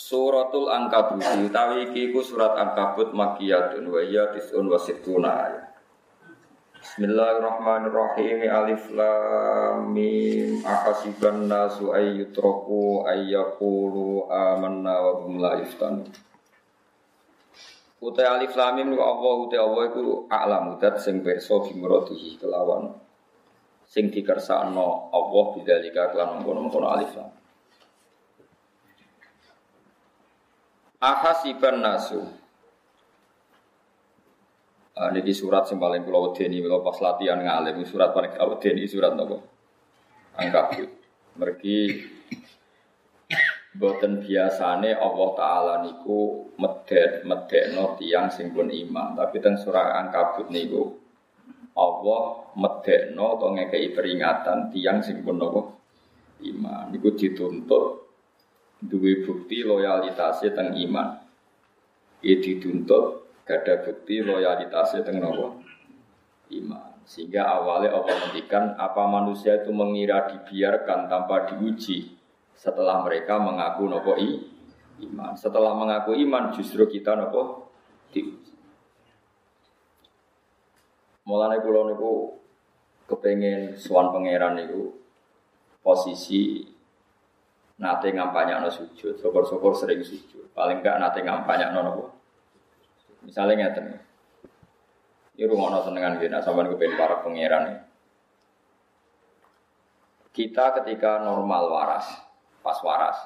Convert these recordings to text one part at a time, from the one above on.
Suratul Ankabut utawi iki iku surat Ankabut makiyatun wa hiya tis'un wa sittuna ayat. Bismillahirrahmanirrahim Alif Lam Mim Ahasiban nasu ay yutraku ay yaqulu amanna wa hum la Utai Alif Lam Mim Allah utai Allah iku a'lamu dat sing pirsa bimrodihi kelawan. Sing dikersakno Allah bidzalika kelan mengkono-mengkono Alif Lam Ahasiban nasu. Uh, ini surat yang paling pulau ini kalau pas latihan ngalim surat paling pulau ini surat nopo? Angkabut. Mergi Boten biasane Allah Ta'ala niku medet medet no tiang pun iman. Tapi teng surah angkabut niku Allah medet no atau ngekei peringatan tiang pun nopo? Iman. Niku dituntut duwe bukti loyalitasnya teng iman. Ia dituntut gada bukti loyalitasnya teng nopo iman. Sehingga awalnya Allah menghentikan apa manusia itu mengira dibiarkan tanpa diuji setelah mereka mengaku nopo i, iman. Setelah mengaku iman justru kita nopo diuji. Mulane kula niku kepengen suan pangeran niku posisi nate ngampanya no sujud, syukur-syukur sering sujud. Paling enggak nate ngampanya no nopo. Misalnya ngeten, ini rumah no senengan gini, sampai kepengen para pangeran nih. Kita ketika normal waras, pas waras,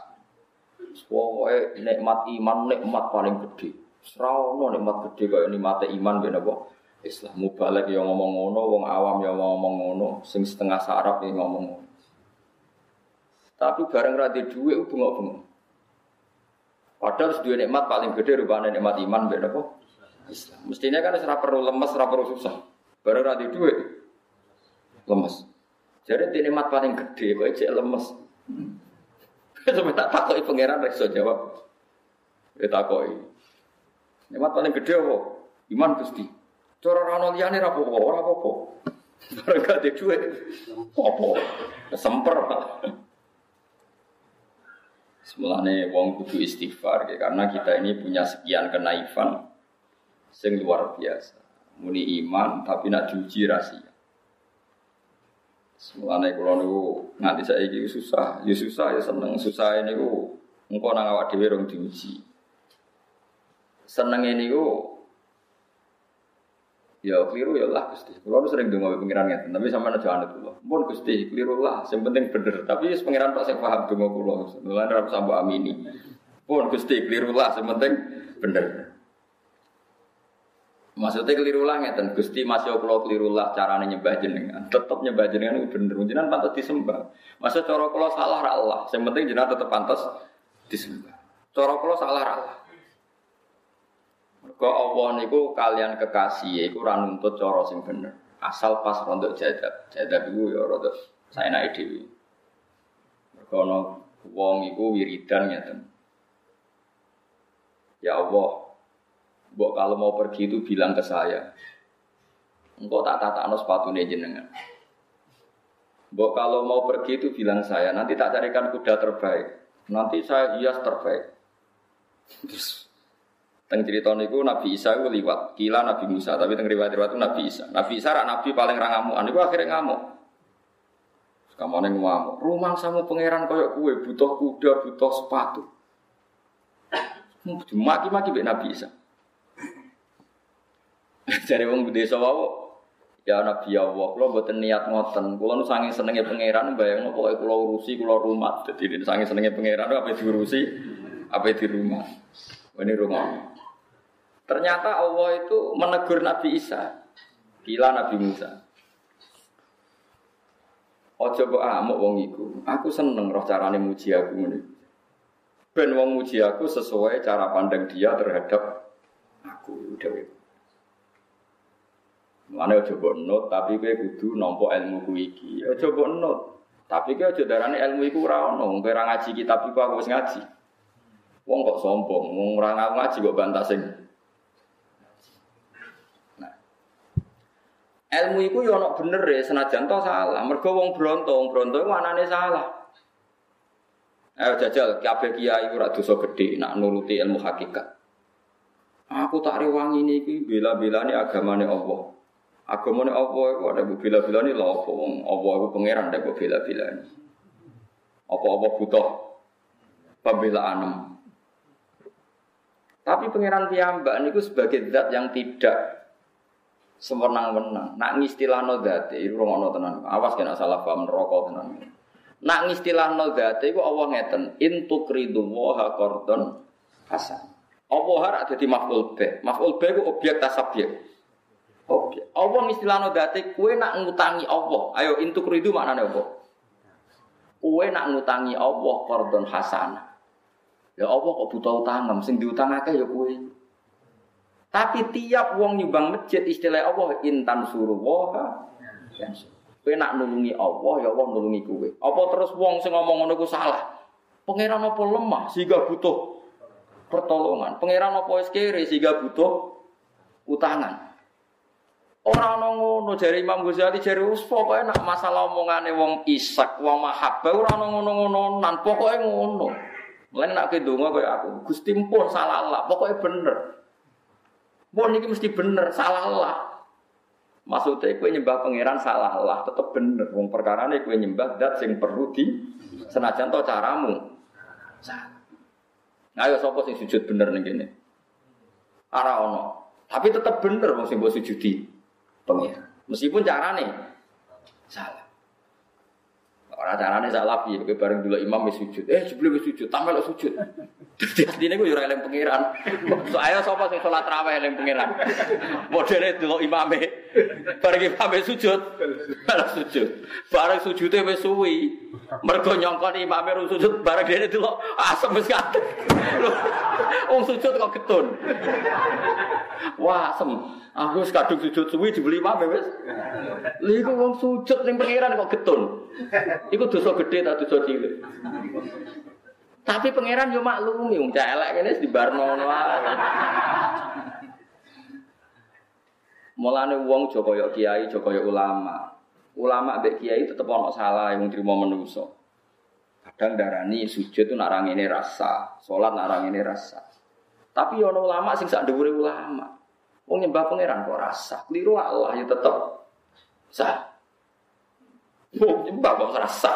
pokoknya nikmat iman nikmat paling gede. Serau nikmat gede kayak nikmat iman bener kok. Islam mubalek yang ngomong ngono, wong awam yang ngomong ngono, sing setengah sarap yang ngomong ngono. Tapi bareng rada duit bengok-bengok. Padahal dua nikmat paling gede rupanya nikmat iman beda kok. Mestinya kan serap perlu lemes, serap perlu susah. Bareng rada duit lemes. Jadi di nikmat paling gede kok cek lemes. Sampai tak takoi pangeran rekso jawab. Ya takoi. Nikmat paling gede apa? Iman gusti. Cara rano liyane ra apa-apa, ora apa-apa. Bareng gak duit. Apa? Semulane wong kudu istighfar ya, karena kita ini punya sekian kenaifan sing luar biasa. Muni iman tapi nak diuji rahasia. Semulane kula niku nganti saiki susah, ya susah ya seneng. Susah ini ku engko nang awak dhewe rong diuji. Ini ku Ya keliru ya lah Gusti. Kulo nu sering donga pengiran ngeten, tapi sampean aja anut kula. Mun Gusti keliru lah, sing penting bener. Tapi wis pengiran tok sing paham donga kula. Mulane ora usah mbok amini. Pun Gusti keliru lah, sing penting bener. Maksudnya keliru lah ngeten, Gusti masih kula keliru lah carane nyembah jenengan. Tetep nyembah jenengan itu bener, jenengan pantas disembah. Masa cara kula salah ra Allah, sing penting jenengan tetep pantas disembah. Cara kula salah ra Allah. Mergo Allah niku kalian kekasih iku ora nuntut cara sing bener. Asal pas rontok jadab. Jadab iku ya rada saenake dhewe. Mergo ana wong iku wiridan ngeten. Ya Allah, Mbok kalau mau pergi itu bilang ke saya. Engkau tak tatakno sepatune jenengan. Mbok kalau mau pergi itu bilang saya, nanti tak carikan kuda terbaik. Nanti saya hias terbaik. Terus Teng cerita niku Nabi Isa itu liwat, kila Nabi Musa, tapi teng riwayat-riwayat itu Nabi Isa. Nabi Isa rak Nabi paling ra ngamukan, niku akhirnya ngamuk. Neng ngamuk, rumah sama pangeran koyok kue butuh kuda, butuh sepatu. Maki-maki be Nabi Isa. Jadi wong desa wae Ya Nabi Allah, kalau buat niat ngoten, kalau nu sange senengnya pangeran, bayang pokoknya kalau urusi, kalau rumah, jadi sange senengnya pangeran, apa diurusi, apa di rumah, ini rumah. Ternyata Allah itu menegur Nabi Isa. Gila Nabi Musa. Ojo kok amuk wong iku. Aku seneng roh carane muji aku ngene. Ben wong muji aku sesuai cara pandang dia terhadap aku dhewe. Mana ojo mbok nut, tapi kowe kudu nampa ilmu ku iki. Ojo mbok nut. Tapi kowe aja darane ilmu iku ora ono. Kowe ngaji kitab iku aku wis ngaji. Wong kok sombong, wong ora ngaji kok bantah sing. Ilmu iku yo ono bener ya, senajan to salah. Mergo wong bronto, wong bronto salah. Ayo jajal, kabeh kiai ora dosa gedhe nak nuruti ilmu hakikat. Aku tak rewangi niki bela-belani agamane Allah. Agamane Allah iku ada bela-belani lha apa wong Allah iku pangeran ada bela-belani. Apa-apa butuh pembelaan. Tapi pangeran piyambak niku sebagai zat yang tidak sewenang-wenang. Nak ngistilahno zate iku rungono tenan. Awas kena salah paham neraka tenan. Nak ngistilahno zate iku Allah ngeten, in tukridu wa qardon hasan. Allah ora dadi maf'ul bih. Maf'ul bih iku objek tasabiyah. Oke. Allah istilahno date kue nak ngutangi Allah. Ayo intuk ridu maknane apa? Kue nak ngutangi Allah kordon hasanah. Ya Allah kok butuh utang, sing diutangake ya kue. Tapi tiap wong nyumbang masjid istilah Allah intan suruh waha. Kue nak nulungi Allah ya Allah nulungi kue. Apa terus wong sing ngomong ngono ku salah? Pangeran apa lemah sehingga butuh pertolongan? Pangeran apa wis kere sehingga butuh utangan? Orang ana ngono jari Imam Ghazali jari us pokoke nak masalah omongane wong isak, wong mahabbah ora ana ngono-ngono nan pokoke ngono. Mulane nak ke donga koyo aku, Gusti pun salah Allah, pokoke bener. Pun iki mesti bener, salah Allah. Maksudnya kue nyembah pangeran salah Allah, tetep bener. Wong perkara ini kue nyembah dat sing perlu di senajan to caramu. Nah, ayo sopo sing sujud bener nih gini. Ara ono, tapi tetep bener wong sing sujudi pengiran. Meskipun carane salah. Orang carane salah piye kowe bareng dulu imam wis sujud. Eh sebelum wis sujud, tambah lo sujud. Dadi artine gue ora eling pangeran. So ayo sapa sing salat raweh eling pangeran. Modele dulu imame. Bareng imame sujud, bareng sujud. Bareng sujude wis suwi. Mergo nyongkon imame ru sujud bareng dene dulu asem wis kadek. Wong sujud kok getun. Wah, asem. Aku wis kadung sujud suwi dibeli imam wis. Lha iku wong sujud ning pangeran kok getun. Iku dosa gede tak dosa cilik. Tapi pangeran yo maklumi wong cah elek di barno ngono Mulane wong aja kaya kiai, aja kaya ulama. Ulama mbek kiai tetep ana salah yang trimo menungso. Kadang darani sujud itu nak ini rasa, salat nak ini rasa. Tapi ono ulama sing sak dhuwure ulama. Wong nyembah pangeran kok rasa. Keliru Allah ya tetep sah. Wong nyembah kok rasa.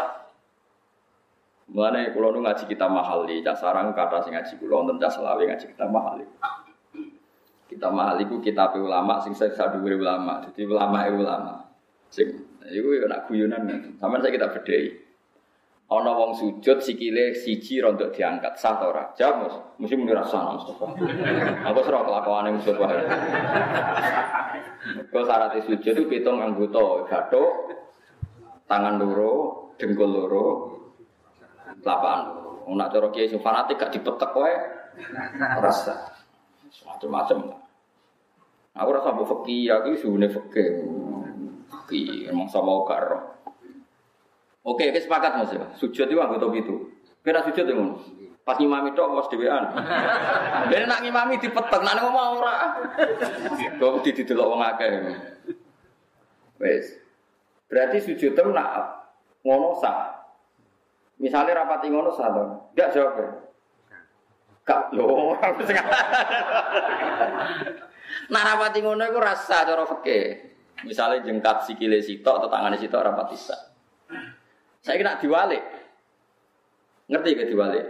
Mulane kula nu ngaji kita mahal cak sarang kata sing ngaji kula wonten cak selawe ngaji kita mahal. Kita mahal iku kitab ulama sing saya sadhuwure ulama. Jadi ulama e ulama. Sing iku yo nak guyonan. Sampeyan saya kita bedhei. Ana wong sujud sikile siji rontok diangkat sah ta ora? Mas. Mesti muni rasa Mustafa. Aku serah kelakuane Mustafa. Kau syarat sujud itu pitung anggota gathuk tangan loro, dengkul loro, lapangan. Nak cara kiai sing fanatik gak dipetek wae. Rasa. Macam-macam. Aku rasa mbok fakih, aku suune fakih. Fakih emang sama karo. Oke, oke sepakat Mas ya. Sujud itu anggota itu. Kira sujud ya ngono. Pas ngimami tok bos dhewean. Dene nak ngimami dipetek, nak ngomong ora. Kok didelok wong akeh. Wes. Berarti sujud tem nak ngono sah. Misalnya rapati ngono satu, enggak jawab ya. Kak, lo, Nah rapati ngono itu rasa cara fakih. Misalnya jengkat sikile sitok atau tangannya sitok rapati sah. Saya kira diwalik. Ngerti ke diwalik?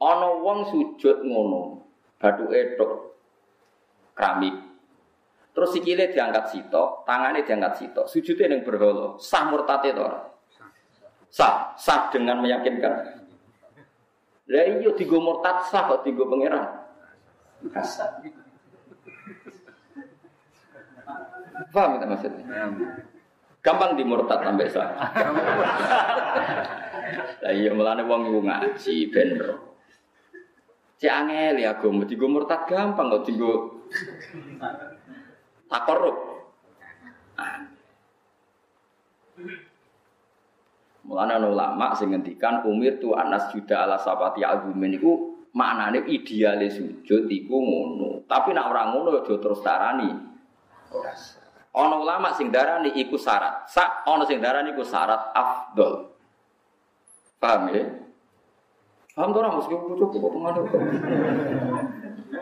Ono wong sujud ngono, batu edok, keramik. Terus sikile diangkat sitok, tangannya diangkat sitok, sujudnya yang berholo, sah murtad itu orang. Sah, sah dengan meyakinkan. Lah iya tiga murtad sah kok tiga pangeran. Paham kita maksudnya? Gampang dimurtad sampai saya. Lah iya mulane wong iku ngaji ben ro. Cek angel ya agama digo murtad gampang kok digo takorup. Mulane ana ulama sing ngendikan umir tu anas juda ala sapati agumen iku maknane ideale sujud iku ngono. Tapi nek ora ngono ya terus tarani. Ora. Ana ulama sing darani iku syarat. Sak ana sing darani iku syarat afdol. Paham ya? Paham tuh mesti bujuk kok pengaruh.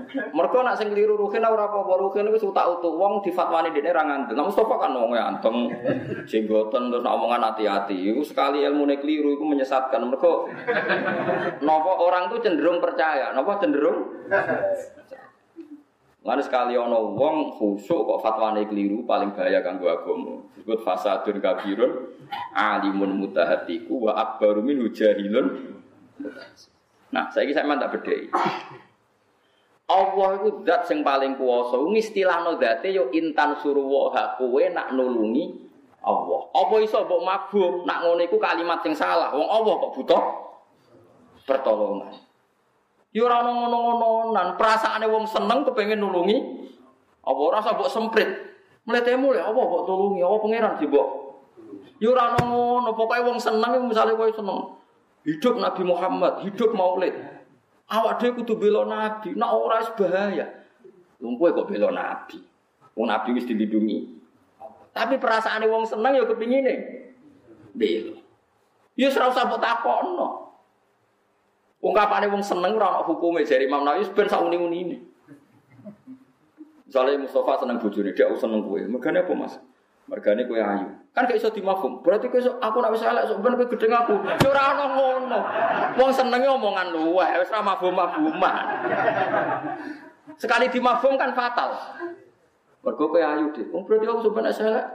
Mereka nak sing keliru ruhin ora apa-apa ruhin wis utak utuk wong difatwani dene ra ngandel. Nah Mustofa kan wong anteng jenggoten terus omongan hati-hati. Iku sekali ilmune keliru iku menyesatkan. Mereka napa orang tuh cenderung percaya, napa cenderung Mana sekali ono wong khusuk kok fatwane keliru paling bahaya kanggo agama. Disebut fasadun kabirun alimun mutahatiku wa akbaru min jahilun. Nah, saya saya tak bedhei. Allah itu zat sing paling kuwasa. Ngistilahno zate yo intan suruwa kowe nak nulungi Allah. Apa iso mbok mabum nak ngono iku kalimat sing salah. Wong Allah kok butuh pertolongan. Yo ora ngono-ngononan, perasaane wong seneng kepengin nulungi apa ora usah mbok semprit. Mletemu le apa mbok tulungi, apa pangeran sih mbok. Yo ora ngono, pokoke wong seneng misale kowe seneng. Hidup Nabi Muhammad, hidup Maulid. Awak dhewe kudu bela nabi, nak ora wis bahaya. Kowe kok bela nabi. Wong nabi wis dilindungi. Tapi perasaane wong seneng ya kepingine bela. Ya ora usah mbok takokno. Ungkapane wong seneng ora ono hukume jare Imam Nawawi ben sak uni-unine. Misalnya Mustafa seneng bojone, dia seneng kowe. Mergane apa, Mas? Mergane kowe ayu. Kan gak iso dimafhum. Berarti kowe aku nek wis elek sok ben kowe aku. Ya ora ono ngono. Wong senenge omongan luweh, wis ora mafhum-mafhuman. Sekali dimafhum kan fatal. Mergo kowe ayu, Dik. Wong berarti aku sok ben elek.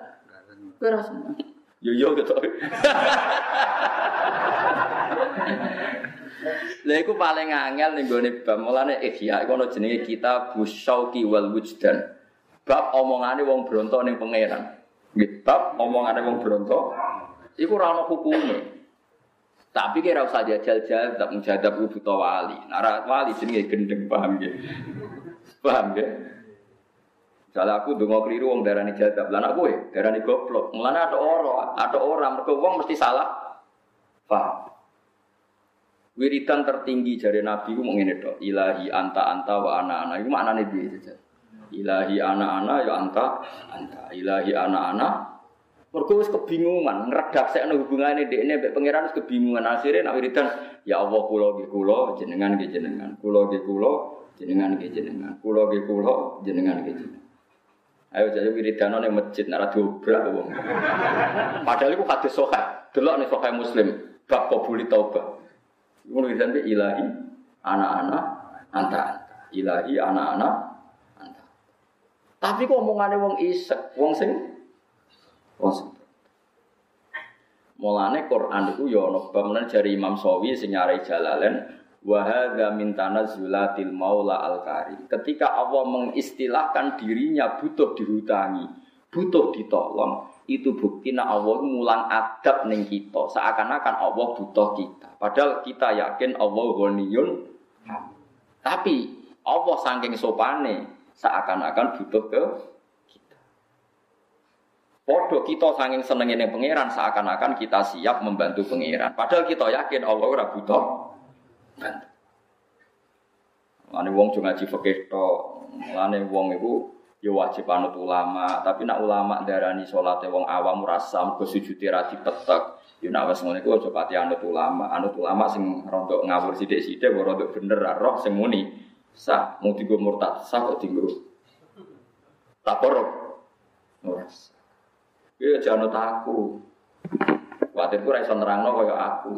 Kowe ora seneng. Yo yo gitu. Lha iku paling angel ning gone bab mulane ihya iku ana jenenge kita busyauqi wal wujdan. Bab omongane wong bronto ning pangeran. Nggih, bab omongane wong bronto iku ora ana hukume. Tapi kira usah jajal-jajal tak mujadab ku buta wali. Nara wali jenenge gendeng paham nggih. Paham nggih? Misalnya aku dongo keliru wong darani jadab, lan aku ya darani goblok. Mulane ada orang, ada orang mergo wong mesti salah. Paham? Wiridan tertinggi dari Nabi itu mau ini dok. Ilahi anta anta wa ana ana. Itu maknanya dia saja. Ilahi ana ana ya anta anta. Ilahi ana ana. Wis kebingungan, saya hubungan ini, ini pangeran wis kebingungan. Akhirnya nak wiridan, ya Allah kulo ge kulo, jenengan ge jenengan, kulo ge kulo, jenengan ge jenengan, kulo ge kulo, jenengan ge jenengan. Ayo jadi wiridan ning masjid nara dobrak wong. Padahal iku hadis sahih. Delok nih sahih Muslim, bab qabuli taubah. Bisa sampai ilahi anak-anak anta anta. Ilahi anak-anak anta. Tapi kok omongannya wong isek, wong sing wong sing Mulane Quran itu ya ana bab dari Imam Sawi sing nyarai Jalalain wa hadza min tanazzulatil maula al karim. Ketika Allah mengistilahkan dirinya butuh dihutangi, butuh ditolong, itu bukti nak Allah mulang adab ning kita. Seakan-akan Allah butuh kita. Padahal kita yakin Allah ghaniyun. Tapi Allah saking sopane seakan-akan butuh ke kita. Podo kita saking senengin pangeran seakan-akan kita siap membantu pangeran. Padahal kita yakin Allah ora butuh bantu. Lane wong cuma ngaji fikih tok, lane wong iku ya wajib anut ulama, tapi nak ulama darani salate wong awam rasa mergo sujudi ra dipetek. Ya nak wis ngono iku aja pati anut ulama, anut ulama sing rondok ngawur sithik-sithik ora rondok bener ra roh sing muni. Sah, digo murtad, sah kok digo. Taporok. Ora. Ya jangan anut aku. Kuatir ku ra iso nerangno kaya aku.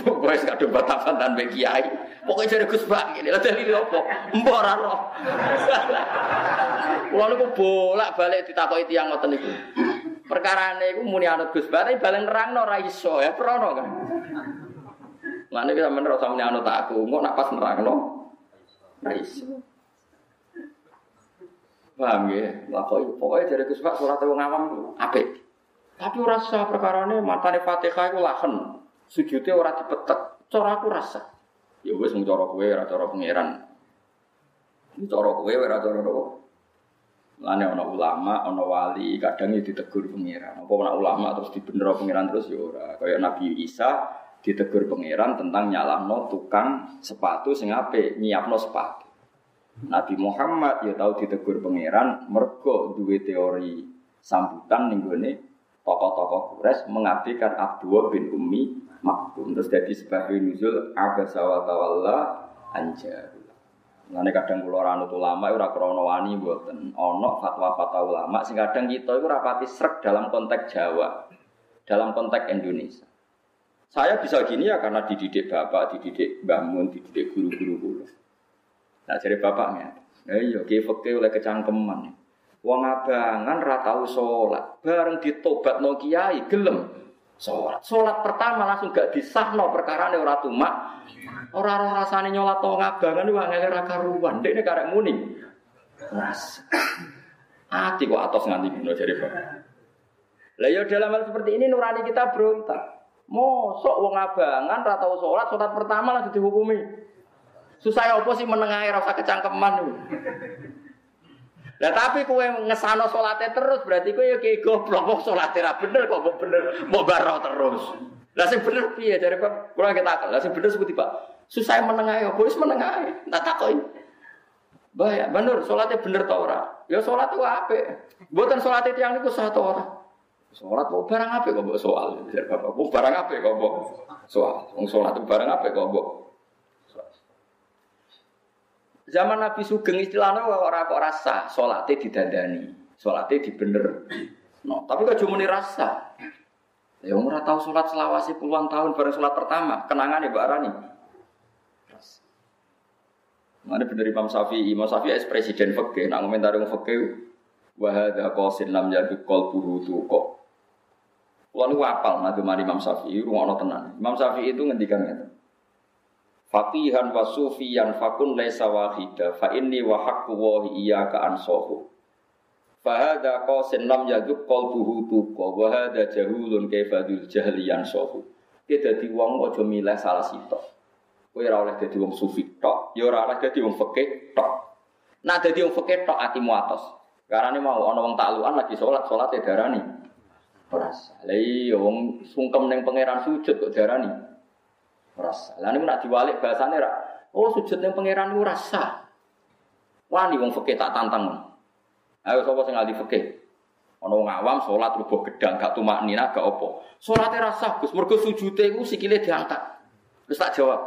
Pokoknya sekadung batapan dan kiai. Pokoknya jadi Gus Bak ini. Lah dalile apa? Mbok ora roh. Kulo niku bolak-balik ditakoki tiyang ngoten niku. Perkarane iku muni anut Gus Bak tapi balen nerangno ora iso ya prono kan. Lah niku sampeyan ora usah muni anut aku, engko nak pas nerangno ora iso. Paham ya? Lah kok pokoknya dari Gus Pak salat wong awam apik. Tapi ora sah perkarane matane Fatihah iku lahen. Sujude ora dipetek. Cara aku rasa. Ya wis mung cara kowe ora cara pangeran. Ini cara kowe ora cara apa? Lane ana ulama, ana wali, kadang ya ditegur pangeran. Apa ana ulama terus dibener pangeran terus ya ora. Kaya Nabi Isa ditegur pangeran tentang nyalahno tukang sepatu sing apik, nyiapno sepatu. Nabi Muhammad ya tahu ditegur pangeran mergo duwe teori sambutan ning gone tokoh-tokoh Quraisy mengabdikan Abdullah bin Ummi Maktum terus jadi sebagai nuzul abasa wa tawalla anjar. Nanti kadang kula ora anut ulama ora krana wani fatwa-fatwa ulama sing kadang kita iku rapati srek dalam konteks Jawa, dalam konteks Indonesia. Saya bisa gini ya karena dididik bapak, dididik Mbah Mun, dididik guru-guru. Nah jadi bapaknya, ya iya, oleh kecangkeman. Wong abangan ra tau salat, bareng ditobat no kiai gelem salat. Salat pertama langsung gak disahno perkara ora tumak. Ora ora rasane nyolat wong abangan wong ngene ra karuan. Dekne karek muni. Ras. Ati kok atos nganti dino jadi bapak. Lah ya dalam hal seperti ini nurani kita berontak. Mosok wong abangan ra tau salat, pertama langsung dihukumi. Susah apa sih menengahi rasa kecangkeman itu. Lah tapi kowe ngesano salate terus berarti kowe ya kayak goblok kok salate ra bener kok kok bener mau baro terus. Lah sing bener piye dari Pak? Kurang kita Lah sing bener seperti Pak. Susah menengahi kok wis menengahi. Tak takoki. Bahaya, bener salate bener ta ora? Ya salat ku apik. Mboten salate tiyang niku sah ta ora? Salat kok barang apik kok mbok soal. Dari Bapak, kok barang apik kok mbok soal. Wong salat barang apik kok mbok Zaman Nabi Sugeng istilahnya orang kok rasa sholatnya didandani, sholatnya dibener. No, tapi kok cuma rasa. Ya umur tahu sholat selawasi puluhan tahun baru sholat pertama, kenangan ya Mbak Rani. Mana bener Imam Syafi'i, Imam Syafi'i es presiden fakih, nak komentar yang fakih, wahada qasin lam yadu qalbuhu tuqa. Kulo niku apal nanti mari Imam Syafi'i, rumono tenan. Imam Syafi'i itu ngendikan ngeten. Faqihan wa sufiyan fakun laisa wahida fa inni wa haqqu wa iyyaka ansahu. Fa hadha qasin lam yadhuk qalbuhu tuqa wa hadha jahulun kaifadul jahli yansahu. Ki dadi wong aja milih salah sitok. Kowe ora oleh dadi wong sufi tok, ya ora oleh dadi wong fikih tok. Nah dadi wong fikih tok atimu atos. Karane mau ana wong taklukan lagi salat, salate darani. Ora sah. Lah iya wong sungkem ning pangeran sujud kok darani. Rasa. Lah niku nak diwalik bahasane ra. Oh sujud ning pangeran niku rasa. Wani wong fikih tak tantang. Ayo sapa sing ahli fikih? Ana wong awam salat rubuh gedang gak tumak nina gak apa. Salate rasa Gus mergo sujude iku sikile diangkat. Terus tak jawab.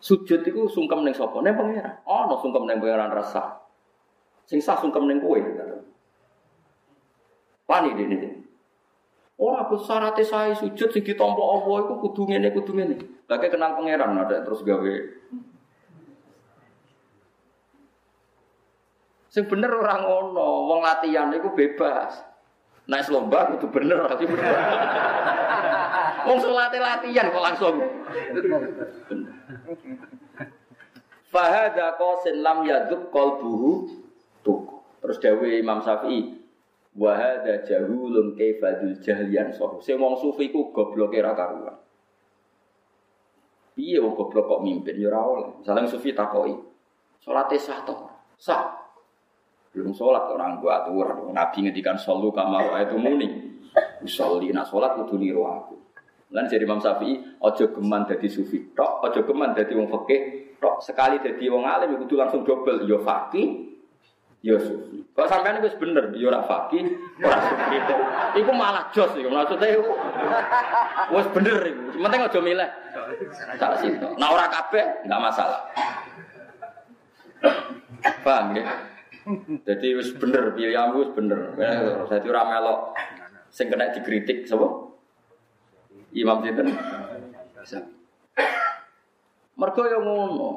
Sujud iku sungkem ning sapa? Ning pangeran. Oh, no sungkem ning pangeran rasa. Sing sah sungkem ning kowe. Wani dene. Ora aku syaratnya saya sujud sing ditampa Allah iku kudu ngene kudu ngene. Lagi kenal pangeran ada terus gawe. Sing bener orang ngono, wong latihan iku bebas. Naik lomba kudu bener tapi bener. Wong salate latihan kok langsung. Fahada qasin lam yadzuk qalbuhu tuh. Terus dawe Imam Syafi'i, Wa hadza jahulun kaifadul jahlian sohu. Sing wong sufi ku goblok ra karuan. Piye wong goblok kok mimpin ya ora oleh. Misalnya sufi takoki, salate sah to? Sah. Belum sholat orang gua aturan. Nabi ngedikan solu kamar itu muni. Usolli nak sholat kudu niru aku. Lan jadi Imam Syafi'i, ojo geman dadi sufi tok, ojo geman dadi wong fikih tok. Sekali dadi wong alim kudu langsung double yo fakih, Ya sufi. Kalau sampean itu bener, ya ora fakih, ora sufi. Iku malah jos iku. Maksudnya iku wis bener iku. Penting aja milih. Salah situ. Nah ora kabeh enggak masalah. Paham ya? Jadi wis bener, pilihanmu wis bener. Dadi ora melok sing kena dikritik sapa? Imam sinten? Mergo yo ngono.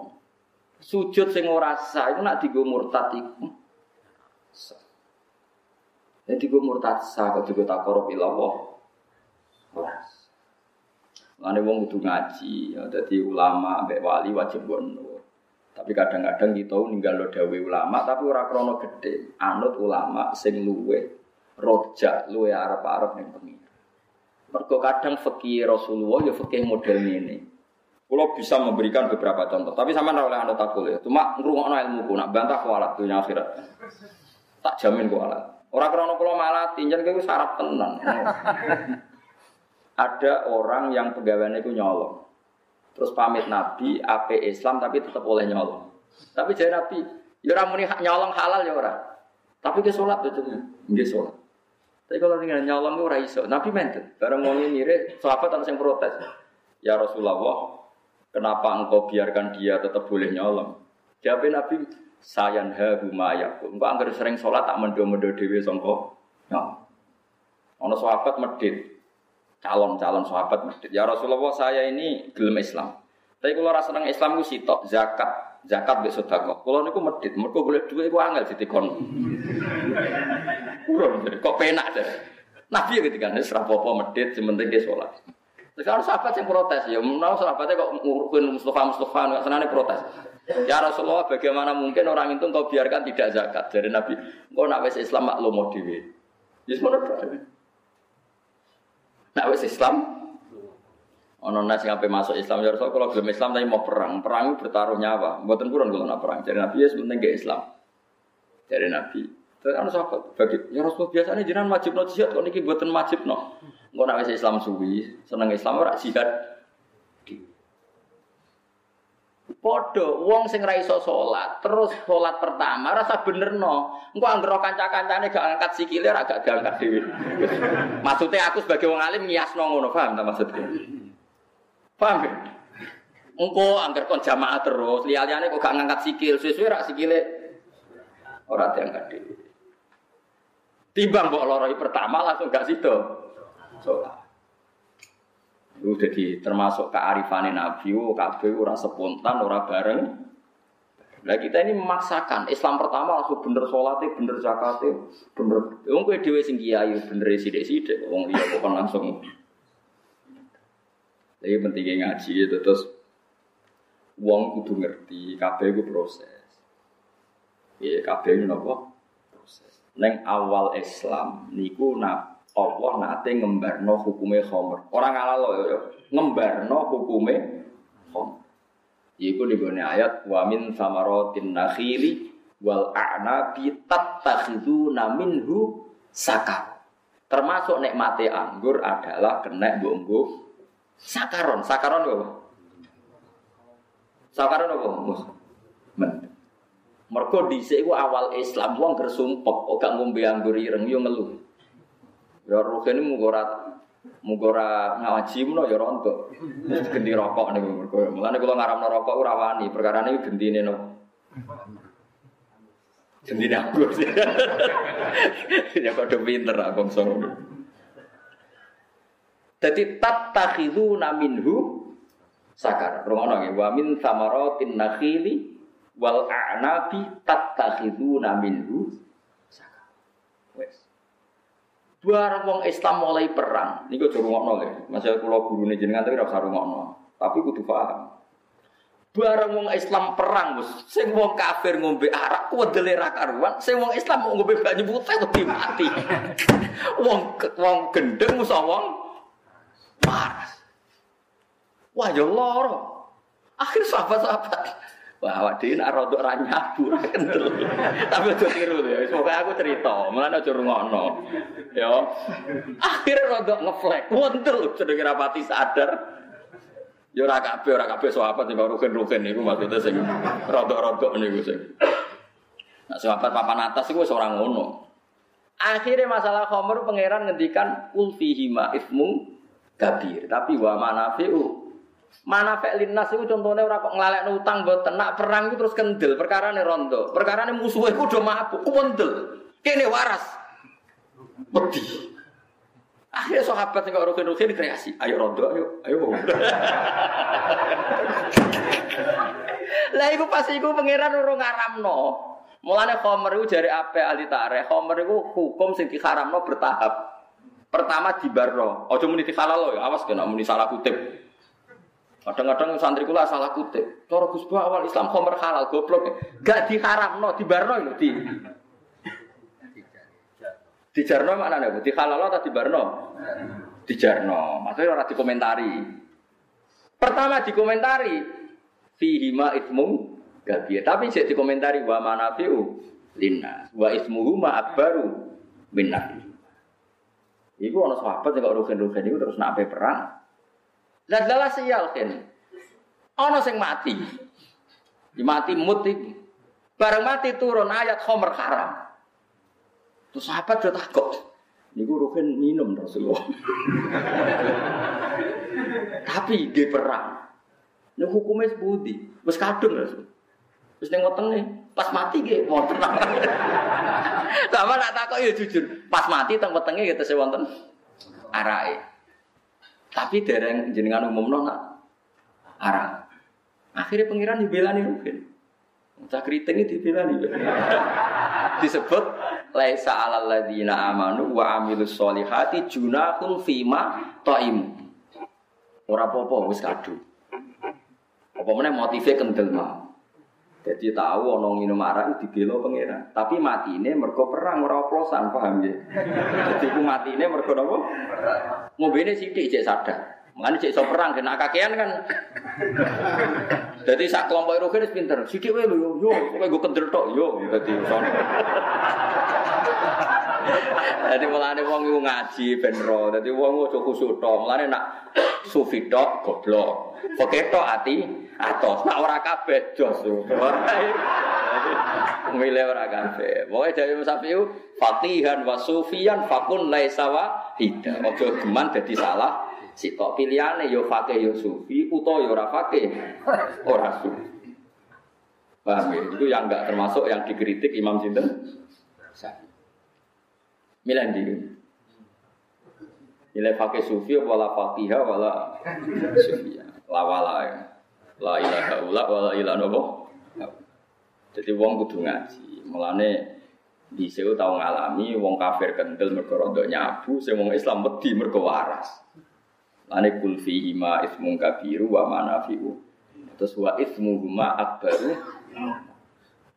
Sujud sing ora sah iku nak digo murtad iku jadi gue murtad sah, kau juga tak korup ilawah. Lalu wong kudu ngaji, ya, jadi ulama, ambek wali wajib gue Tapi kadang-kadang kita ninggal lo dawe ulama tapi ora krono gede. Anut ulama sing luwe rojak luwe arep-arep ning pengira. Mergo kadang fikih Rasulullah ya fikih model ini. Kalau bisa memberikan beberapa contoh, tapi sama oleh anut aku ya. Cuma ngrungokno ilmu ku nak bantah kualat dunia akhirat. Tak jamin kualat. Orang krono kalau malah tinjan kayak sarap tenan. Ada orang yang pegawainya itu nyolong. Terus pamit Nabi, AP Islam tapi tetap boleh nyolong. Tapi jadi Nabi, ya orang muni nyolong halal ya orang. Tapi dia sholat betul dia sholat. Tapi kalau dengan nyolong itu raiso, Nabi menten. Barang mau mirip, sahabat harus yang protes. Ya Rasulullah, kenapa engkau biarkan dia tetap boleh nyolong? Jawab Nabi, sayan hahu mayakul. Engkau angker sering sholat tak mendo-mendo dewi songko. Nyolong. Ono sahabat medit, calon-calon sahabat medit. Ya Rasulullah saya ini gelem Islam. Tapi kalau rasa seneng Islam itu sitok zakat, zakat besok sedekah. Kalau niku medit, mereka boleh dua itu angel ditikon. Kurang, kok penak deh. Nabi ketika ini serapopo medit, sementing dia sholat. Sekarang sahabat yang protes ya, mau sahabatnya kok ngurukin Mustafa Mustafa nggak senang protes. Ya Rasulullah, bagaimana mungkin orang itu kau biarkan tidak zakat dari Nabi? Kau nak wes Islam maklum dewi. Jadi mana Nak wes Islam Ono nasi ngapain masuk Islam ya Rasul kalau belum Islam tapi mau perang, perang bertaruh nyawa. Buatan kurang kalau nak perang. Jadi Nabi ya sebenarnya gak Islam. Jadi Nabi. Terus anu sahabat bagi ya Rasul biasanya jangan wajib no jihad kok niki buatan wajib no. Enggak nak Islam suwi, seneng Islam ora jihad. Podo, wong sing ra iso salat, terus salat pertama rasa bener no. Engko anggere kanca-kancane gak angkat sikile ra gak angkat dhewe. Maksudnya aku sebagai wong alim ngiasno ngono, paham ta maksudnya? Paham ya? Engko anggar kon jamaah terus, liya-liyane kok gak ngangkat sikil, suwe-suwe rak sikile ora diangkat dhewe. Timbang mbok loroi pertama langsung gak sido. Salat. Itu jadi termasuk kearifan Nabi, oh, kabeh ora spontan, ora bareng. Nah kita ini memaksakan Islam pertama langsung bener sholatnya, bener zakatnya, bener. Wong kowe dhewe sing kiai bener sithik-sithik, wong liya kok langsung tapi pentingnya ngaji itu terus uang kudu ngerti, kabeh itu proses. Ya kabeh itu nopo. Neng awal Islam niku na Allah nate ngembarno hukume khomer. Orang ala lo ya, ngembarno hukume khomer. Iku digone ayat wa min samaratin nakhili wal a'nabi tattakhiduna minhu sakar. Termasuk nikmate anggur adalah kena mbok Sakaron, sakaron apa? Sakaron apa? Men. Mergo dhisik iku awal Islam wong gersumpek kok gak ngombe anggur ireng yo ngeluh. Ya rukene muga ora muga ora ngaji menawa ya rontok. Gendi rokok niku mergo. Mulane kula ngaramno rokok ora wani, perkara niku gendine no. Gendine anggur sih. ya kok pinter aku ngono. Jadi tattakhiduna minhu sakar. Rungono nggih wa min nakhili wal a'nabi tattakhiduna minhu. Wes. Barang wong Islam mulai perang, niku aja rungokno nggih. Masih kula gurune jenengan tapi ora usah rungokno. Tapi kudu paham. Barang wong Islam perang, Bos. Sing wong kafir ngombe arak wedele ra karuan, sing wong Islam ngombe banyu putih wedi mati. wong wong gendeng musa wong Panas. Wah, ya loro. Akhir sahabat-sahabat. Wah, awak dhewe nak rodok ra nyabu kendel. Tapi aja tiru ya. Pokoke aku cerita, mulane aja rungokno. Ya. Akhir rodok ngeflek, wontel sedeng rapati sadar. Ya ora kabeh, ora kabeh sahabat sing rugen-rugen niku maksudnya sing rodok-rodok niku sing. Nah, sahabat papan atas iku wis ora ngono. Akhirnya masalah khomer pangeran ngendikan ulfihima ismu kabir. Tapi wa manafi'u Manafek linnas itu contohnya orang kok ngelalek utang buat tenak perang itu terus kendel perkara nih rondo. Perkara nih musuhnya itu udah mabuk kendel kene waras. Wedi. Akhirnya sahabat yang rukin rukin kreasi ayo rondo ayo ayo. Lah itu pasti itu pangeran urung ngaramno. Mulane khomer itu jari apa ahli tarikh khomer itu hukum sing diharamno bertahap. Pertama di barno, ojo muni halal ya, awas kena muni salah kutip. Kadang-kadang santri kula salah kutip. Cara Gus awal Islam khomer halal goblok. Gak diharamno, dibarno lho di. Dijarno mana nih? Di halal atau di barno? Dijarno. Maksudnya orang dikomentari. Pertama dikomentari fihi ma ismum gabia. Tapi sih dikomentari wa manafiu lina. Wa ismuhu ma akbaru minna. Iku ana sahabat sing kok rugen-rugen iku terus nak perang. Lah sial kan. Ana sing mati. Di mati mut iki. Bareng mati turun ayat khomer haram. Terus sahabat udah takut. Niku Ruhin minum Rasulullah. Tapi dia perang. Ini hukumnya sebudi. Terus kadung. Terus neng nih, pas mati mau tenang. Sama nak takut ya jujur. Pas mati teng wetenge gitu wonten arai. Tapi dereng jenengan umum nona arah. Akhirnya pangeran dibelani Ruhin. Cak keriting itu dibelani. Disebut laisa alal ladzina amanu wa amilus solihati junahun fima taim. Ora apa-apa wis kado. Apa meneh motive kendel mah. Jadi tahu ono minum arak dibela pangeran. Tapi matine mergo perang ora oplosan, paham ya? Jadi ku matine mergo napa? Ngombene sithik cek sadar. Mengenai cek so perang kena kakean kan. Jadi sak kelompok itu kan pinter. Sidik wae lho yo, kowe gue kendel tok yo dadi sono. Jadi mulane wong iku ngaji ben ro. Dadi wong aja kusuk tok. Mulane nak sufi tok goblok. Pokoke tok ati atos. Nak ora kabeh jos. Milih ora kabeh. Pokoke dari Musafiu Fatihan wa fakun laisa wa hida. Ojo geman dadi salah Sitok pilihane yo fakih yo sufi, utawa yo ora fakih, ora sufi. Paham ya? Itu yang enggak termasuk yang dikritik Imam Sinten. Milih di Nilai fakih sufi wala fakihah wala sufi. La wala ya. La ilaha ula wala ilaha nopo. Jadi wong kudu ngaji. Mulane di sini tahu ngalami wong kafir kendel mergo rodok nyabu, sing wong Islam wedi mergo waras. Ane kul fihi ma ismun kabiru wa manafi'u. Terus wa ismu huma akbaru.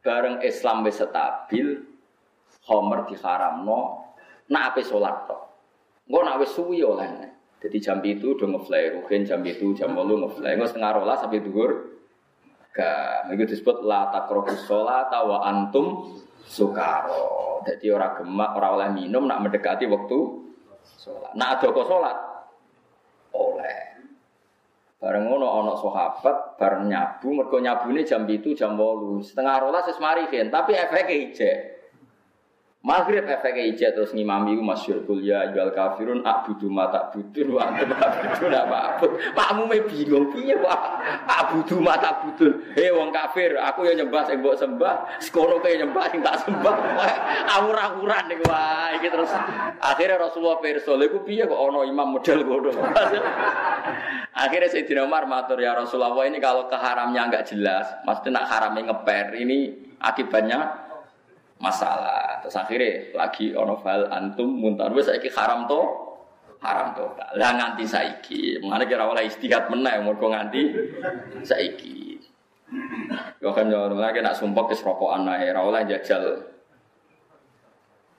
Bareng Islam wis stabil, Homer diharamno, nak ape salat tok. Engko nak wis suwi oleh. Jadi jam itu udah ngefly, rugen jam itu jam malu ngefly. Engko setengah rolas sampai dhuwur. Gak, itu disebut la takrobus sholat wa antum sukaro. Jadi orang gemak, orang oleh minum nak mendekati waktu sholat. Nak ada kok sholat, oleh. Bareng ngono ana sahabat bareng nyabu mergo nyabune jam itu jam 8. Setengah rolas wis tapi efeknya ijek. Maghrib efeknya ijek terus ngimami ku masyhur kuliah jual kafirun abudu mata budun wa antum abudu apa abud. me bingung piye Pak? Abudu mata budun. Hei wong kafir, aku ya nyembah sing mbok sembah, sekono kaya nyembah sing tak sembah. Awur-awuran niku wae terus akhirnya Rasulullah pirsa, lha iku piye kok ana imam model ngono. akhirnya Sayyidina Umar matur ya Rasulullah ini kalau keharamnya enggak jelas, maksudnya nak haramnya ngeper, ini akibatnya masalah. Terus akhirnya lagi ono fal antum muntar wis saiki haram to haram to. Lah nganti saiki. Mengane kira oleh istihad meneh mergo nganti saiki. Yo kan yo lagi nak sumpah wis rokokan ae ora jajal.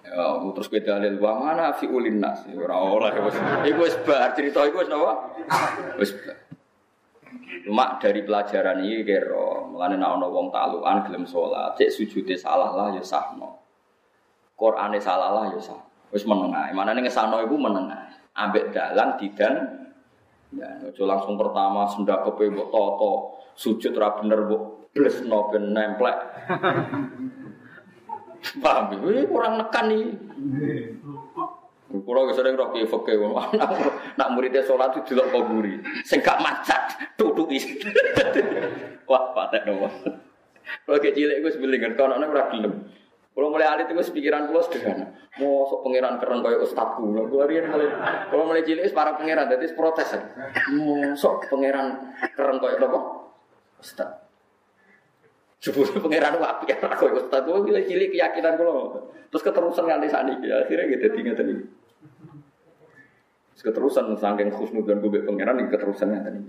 Ya, terus kita lihat wa mana fi ulin nas. Ora oleh wis. Iku wis bar cerita iku wis napa? Wis. Cuma dari pelajaran ini kero, mulane nek ana wong taklukan gelem salat, cek sujude salah lah ya sahno. Qur'ane salah lah ya sah. Wis menengah. Manane ngesano iku menengah. Ambek dalan didan ya ojo langsung pertama sendakepe mbok toto, sujud ra bener mbok blesno ben nemplek. Paham, ini kurang nekan nih. Kulo wis sering roh kiye fikih nak muridnya salat itu delok kuburi. Sing gak macat tutuki. Wah, patek nopo. Kulo ke cilik iku sebelingan kono ora gelem. Kulo mulai alit itu pikiran kulo sederhana. Mau sok pangeran keren kaya ustadku. Kulo riyen kali kulo mulai cilik para pangeran dadi protes. Mau sok pangeran keren kaya apa? Ustad. Jebule pangeran wapi ya kaya ustad. Kulo cilik keyakinan kulo. Terus keterusan nganti saniki akhirnya gitu tinggal tadi. Terus keterusan saking khusnudan gue pangeran ini keterusannya tadi.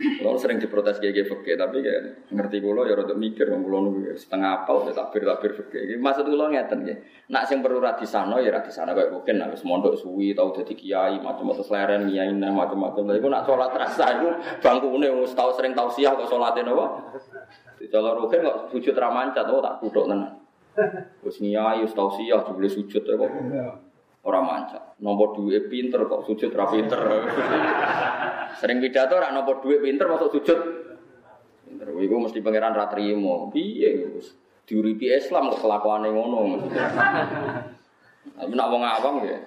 Kalau sering diprotes kayak fakir, tapi kayak ngerti kulo ya rada mikir, wong kulo nunggu setengah apal, ya takbir takbir fakir. Maksud kulo ngeten ya. Nak sing perlu rati sana ya rati sana kayak mungkin nak mondok suwi tau jadi kiai macam-macam seleren kiai macam-macam. Tapi nak sholat rasa itu bangku ini tahu sering tahu siah kok sholatin apa? Kalau rugen kok sujud ramancat, oh tak kudok tenan. Wis ngiyai wis siah jebule sujud ya kok. Ora mancat. Nomor duwe pinter kok sujud ra pinter. Sering pidato ora nomor duwe pinter masuk sujud. Pinter iku mesti pangeran ra trimo. Piye Gus? Diuripi Islam kok kelakuane ngono. Tapi nak wong awam ya.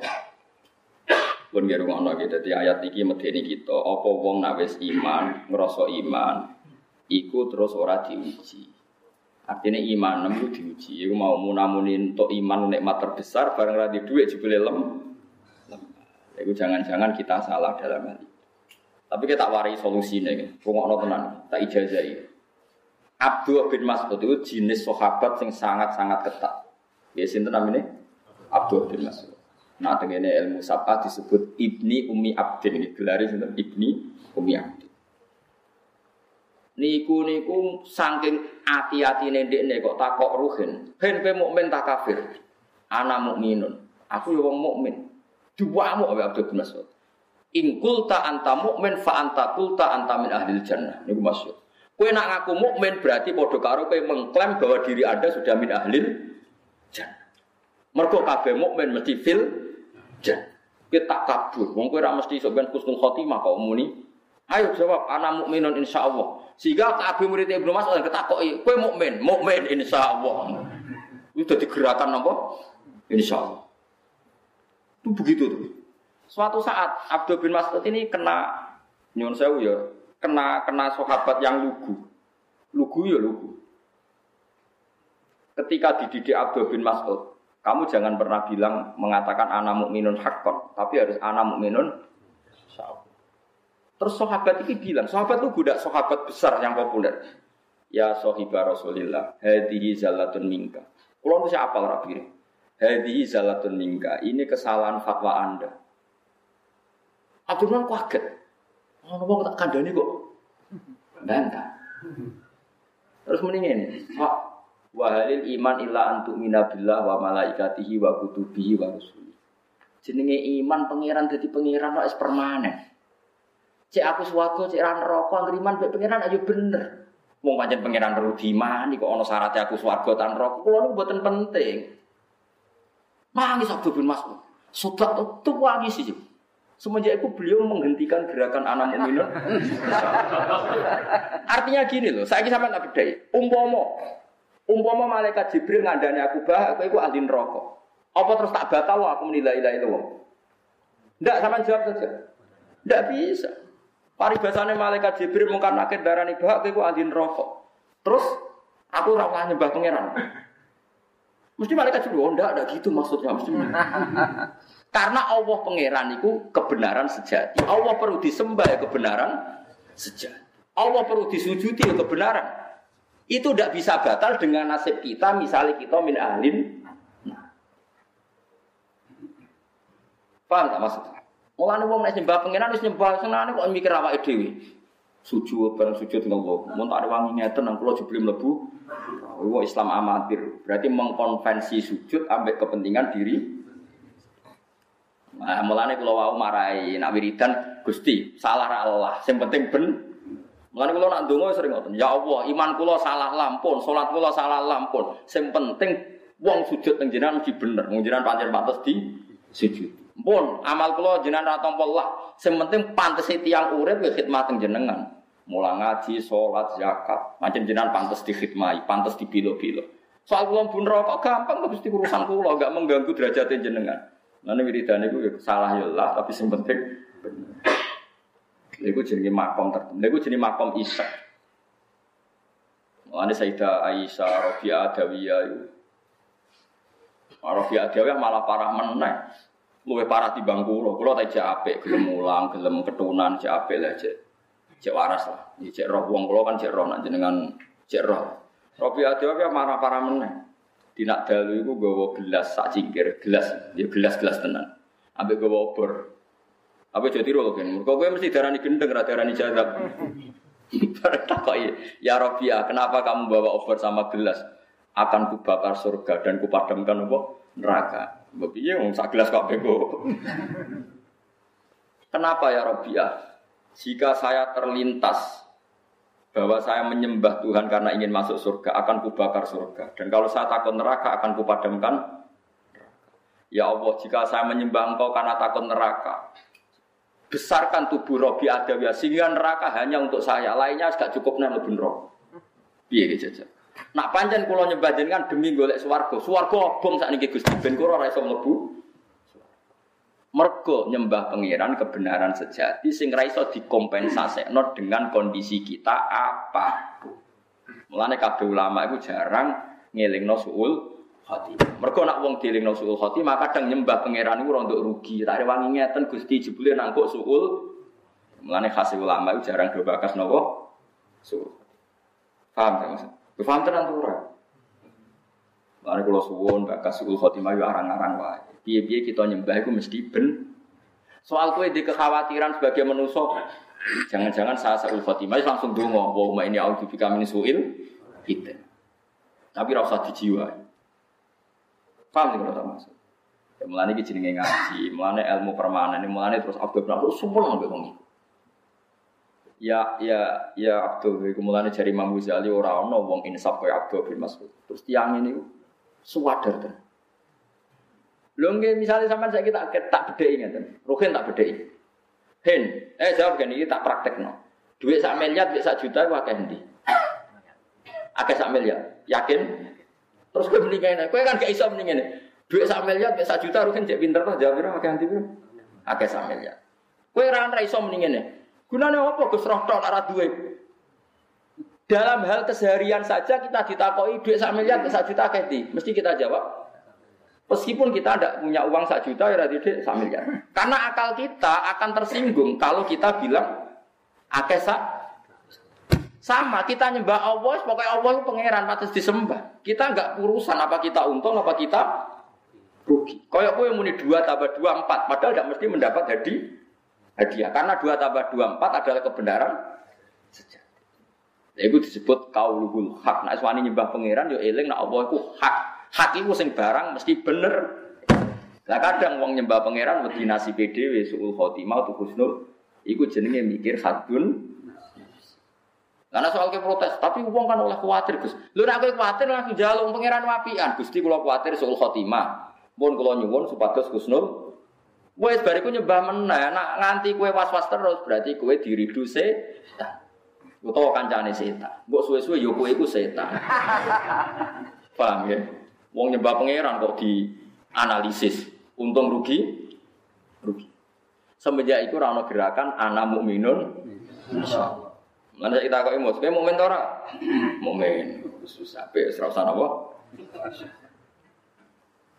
Pun nggih ngono iki dadi ayat iki medeni kita, apa wong nak wis iman, ngrasa iman, iku terus ora diuji. Artinya iman itu diuji. Iku mau munamunin untuk iman nikmat terbesar bareng radi duit jebule lem. Iku jangan-jangan kita salah dalam hal itu. Tapi kita warai solusinya. Rungokno tenan, tak ijazahi. Abdul bin Mas'ud itu jenis sahabat yang sangat-sangat ketat. Ya sinten namanya? Abdul bin Mas'ud. Nah, tengene ilmu sabah disebut Ibni Umi Abdin. Ini gelari sinten Ibni Umi Abdin niku niku saking hati-hati ndekne kok takok ruhin. Ben pe mukmin tak kafir. Ana mukminun. Aku yo wong mukmin. Diwamu Abu Abdul bin Mas'ud. In kulta anta mukmin fa anta kulta anta min ahli jannah. Niku maksud. Kowe nak ngaku mukmin berarti padha karo kowe mengklaim bahwa diri Anda sudah min ahli jannah. Mergo kabeh mukmin mesti fil jannah. Kita kabur. Wong kowe ora mesti sok ben khotimah kok muni. Ayo jawab anak mukminun insya Allah. Sehingga Abi murid Ibnu Mas'ud ketakoki, kowe mukmin, mukmin insyaallah. Itu dadi gerakan apa? Insyaallah. Itu begitu tuh. Suatu saat Abdul bin Mas'ud ini kena nyuwun sewu ya, kena kena sahabat yang lugu. Lugu ya lugu. Ketika dididik Abdul bin Mas'ud, kamu jangan pernah bilang mengatakan anak mukminun hakon, tapi harus anak mukminun. Terus sahabat ini bilang, sahabat itu budak sahabat besar yang populer. Ya sohibah Rasulillah, hadihi zalatun minka. Kalau itu siapa ini? Hadihi zalatun minka. Ini kesalahan fatwa anda. Abdurrahman kaget. Oh, ngomong tak kandani kok. Bantah. Terus mendingin, Pak, wahalil iman illa antuk minabillah wa malaikatihi wa kutubihi wa rusuli. Jenenge iman pangeran jadi pangeran kok permanen. Cek aku suatu, cek ran rokok, angkriman, baik pengiran ayo bener. Mau panjang pengiran rudi mani kok ono syaratnya aku suarga tan rokok, kalau lu buatan penting. Mangis Abdul bin Mas'ud. Sobat itu wangi sih. Semenjak itu beliau menghentikan gerakan anak mukminun. Artinya gini loh, saya sama tak beda. Umpomo, umpomo malaikat Jibril ngandani aku bah, aku itu ahli rokok. Apa terus tak batal aku menilai ilai itu? Tidak, sama jawab saja. Tidak bisa. Paribasane malaikat Jibril mungkin nakit darani bahak kowe adin rokok. Terus aku ora usah nyembah pangeran. Mesti malaikat Jibril, oh ndak ada gitu maksudnya mesti. Karena Allah pangeran itu kebenaran sejati. Allah perlu disembah ya kebenaran sejati. Allah perlu disujudi ya kebenaran. Itu tidak bisa batal dengan nasib kita, misalnya kita min ahlin. Nah. Paham tak maksudnya? Mulane wong nek nyembah pengenan wis nyembah senane kok mikir awake dhewe. Sujud bareng sujud ngelok. Mun tak wangi ngeten nang kula jebule mlebu. Wong Islam amatir. Berarti mengkonvensi sujud ambek kepentingan diri. Nah, mulane kula wau marai nak wiridan Gusti, salah ra Allah. Sing penting ben Mulane kula nak ndonga sering ngoten. Ya Allah, iman kula salah lampun, salat kula salah lampun. Sing penting wong sujud teng jenengan mesti bener. Wong jenengan pancen pantes di sujud. Pun amal kula jenengan ra tampa lah. Sing penting pantes tiyang urip ya khidmat jenengan. Mula ngaji, salat, zakat, macam jenengan pantes dikhidmati, pantes dipilo-pilo. Soal kula pun rokok gampang mesti urusan kula, enggak mengganggu derajat jenengan. Lan wiridan iku ya salah ya lah, tapi sing penting Iku jenenge makom tertentu. Iku jenenge makom isak. Mulane Sayyidah Aisyah Rabi'ah Adawiyah itu. Rabi'ah Adawiyah malah parah meneh luwe parah di bangku lo, tak cek apik, gelem mulang, gelem ketunan, cek apik lah cek, cek waras lah. Cek roh wong kulo kan cek roh nanti dengan cek roh. Robi ada apa marah parah meneh. Di nak dalu itu gawa gelas sak cingkir, gelas, dia ya gelas gelas tenan. Ambek gawa obor. Apa jadi tiru kan? Kok gue mesti darani gendeng, ra darani jadab. Takoki, ya Robiah, kenapa kamu bawa over sama gelas? Akan kubakar surga dan kupadamkan apa? Neraka. Mbak piye wong sak gelas kok bego. Kenapa ya Robiah? Jika saya terlintas bahwa saya menyembah Tuhan karena ingin masuk surga, akan kubakar surga. Dan kalau saya takut neraka, akan kupadamkan Ya Allah, jika saya menyembah Engkau karena takut neraka, besarkan tubuh Robi Adawiyah sehingga neraka hanya untuk saya, lainnya gak cukup nang lebih. Piye gitu Nak panjang kalau nyembah jenengan demi golek swarga, swarga obong sakniki Gusti ben kula ora iso mlebu. Mergo nyembah pangeran kebenaran sejati sing ra iso dikompensasekno dengan kondisi kita apa. Mulane kabeh ulama itu jarang ngelingno suul khotimah. Mergo nak wong dielingno suul khotimah kadang nyembah pangeran iku rontok rugi. Tak wangi ngeten Gusti jebule nangkuk suul. Mulane khas ulama itu jarang do bakas nopo suul. Paham ya maksud? Paham tenan tuh ora? Mulane kula suwun bakas suul khotimah yo arang-arang wae. Kita nyembah itu mesti ben. Soal kue di kekhawatiran sebagai manusia, jangan-jangan saya seul khotimah langsung dungo, bahwa ini audibika min suil kita. Tapi rasa di jiwa. Paham sih kalau maksud? Ya mulane iki jenenge ngaji, mulane ilmu permanen, mulane terus Abdul Rahman sumpah nggak wong Ya ya ya Abdul iku mulane jari Imam Ghazali ora ana wong insaf kaya Abdul bin Mas'ud. Terus tiang ini suwadar tenan. Lho nggih misale sampean saiki tak tak bedheki ngeten. Ruhin tak bedheki. Hen, eh jawab gini iki tak praktekno. Duit sak miliar, duit sak juta ku akeh endi? Akeh sak miliar. Yakin? Terus kowe mending kene. Kowe kan gak iso mending ngene. Duit sak miliar, duit sak juta Ruhin cek pinter to jawab piro akeh endi piro? Akeh sak miliar. Kowe ora ora iso mending. Gunane apa Gus roh tok duit? Dalam hal keseharian saja kita ditakoi duit sak miliar, duit sak juta akeh Mesti kita jawab Meskipun kita tidak punya uang satu juta ya tidak sak miliar. Karena akal kita akan tersinggung kalau kita bilang akesa sama kita nyembah Allah, pokoknya Allah itu pangeran patut disembah. Kita nggak urusan apa kita untung apa kita rugi. Kayak yang muni dua tambah dua empat, padahal tidak mesti mendapat hadiah. Hadiah karena dua tambah dua empat adalah kebenaran sejati. Itu disebut kaulul hak. Nah, suami nyembah pangeran, yo eling, nah Allah itu hak hak iku sing barang mesti bener. Lah kadang wong nyembah pangeran wedi nasibe dhewe suul khotimah tu husnul iku jenenge mikir hadun karena soal ke protes, tapi uang kan oleh khawatir Gus. Lu nak khawatir langsung jaluk pangeran wapian. Gusti kula khawatir soal khotimah. Pun kula nyuwun supados Gusnul Wes bariku nyembah meneh, nak nganti kue was-was terus berarti kue diridu setan. Utawa kancane setan. Mbok suwe-suwe yo kowe iku setan. Paham ya? Wong nyembah pangeran kok di analisis untung rugi rugi. Semenjak itu rano gerakan anak mukminun insyaallah. Mana kita kok emos, kowe mukmin tora? Mukmin. Susah pe serasa apa?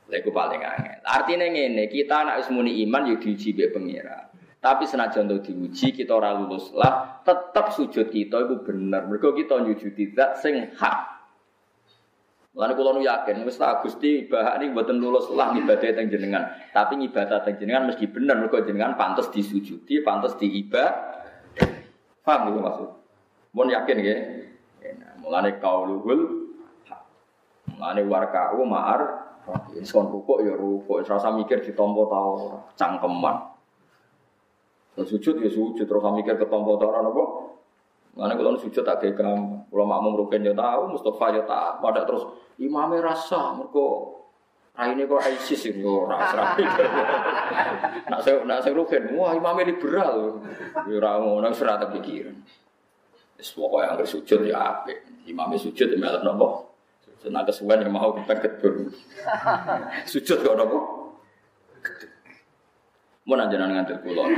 Lha paling angel. Artinya ngene, kita anak wis muni iman yo diuji mbek pangeran. Tapi senajan untuk diuji kita ora lulus lah, tetap sujud kita itu bener. Mergo kita nyujudi zat sing hak. Lalu kalau yakin, wis tak gusti ini buatan lulus lah ibadah yang jenengan. Tapi ibadah yang jenengan mesti benar, mereka jenengan pantas disujudi, pantas diibadah. Paham gitu maksud? Mau yakin ya? Mulane kauluhul, mulane warkau ma'ar, ini son rukuk ya rukuk, serasa mikir ditompo tau cangkeman. Sujud ya sujud, terus mikir ketompo tau apa? Mana kalau sujud tak kamu, kalau makmum rukin ya tahu, Mustafa ya tahu, pada terus imamnya rasa, mereka ini kok ISIS ini rasa. Nak saya nak saya rukin, wah imamnya liberal, ya ramu, nak serah pikiran. Semua yang sujud ya apa, imamnya sujud ya malah nopo. Nah kesuwen yang mau kita ketur. Sujud kok nopo. Mau nanya ngantil pulau.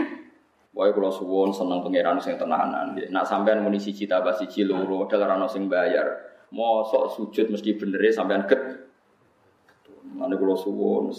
Wae kula suwun seneng pangeran sing tenanan. Nak sampean muni siji tambah siji loro dalar ana sing bayar. Mosok sujud mesti benere sampean get. Mane kula suwun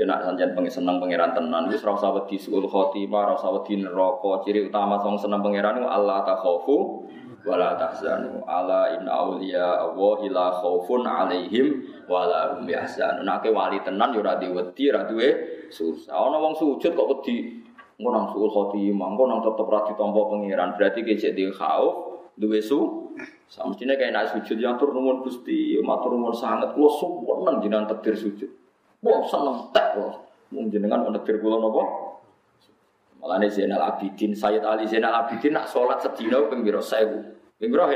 kena sanjan pengen seneng pangeran tenan wis ora usah wedi suul khotimah ora usah wedi neraka ciri utama sing seneng pangeran ku Allah takhafu wala tahzanu ala inna auliya Allahi la khaufun alaihim wala hum yahzanun nek wali tenan yo ora diwedi ora duwe susah ana wong sujud kok wedi engko nang suul khotimah, engko nang tetep ra ditampa pangeran. Berarti kecek di khauf, duwe su. Samestine kayak nak sujud yang tur nuwun Gusti, matur nuwun sanget kula suwun jenengan takdir sujud. Wah seneng tek kula. Mung jenengan takdir kula napa? Malah Zainal Abidin, Sayyid Ali Zainal Abidin nak sholat sedina 1000. Ping pira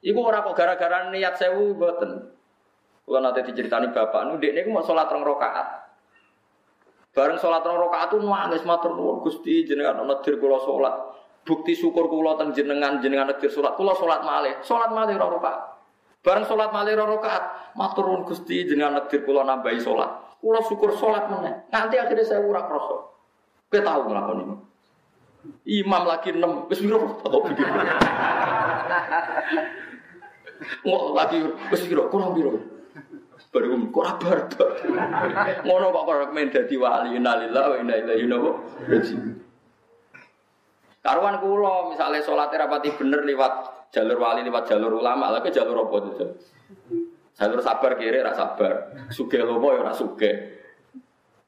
Iku ora kok gara-gara niat sewu mboten. Kula nate diceritani bapak nu iku mau sholat rong rakaat. Bareng sholat rong rakaat tuh nangis matur nuwun Gusti jenengan nedir kula sholat. Bukti syukur kula teng jenengan jenengan nedir sholat kula sholat malih. Sholat malih rong rakaat. Bareng sholat malih rong rakaat matur nuwun Gusti jenengan nedir kula nambahi sholat. Kula syukur sholat meneh. Nanti akhirnya saya ora krasa. Kowe tahu nglakoni ini. Imam lagi enam, wis piro tak pikir. Ngok lagi wis piro kurang piro. Baru kok ora bar. Ngono kok kok men dadi wali innalillahi wa inna ilaihi raji'un. Karuan kula misalnya sholat rapati bener lewat jalur wali lewat jalur ulama lagi jalur apa itu? Jalur sabar kiri rak sabar, suge lomo ya rak suge.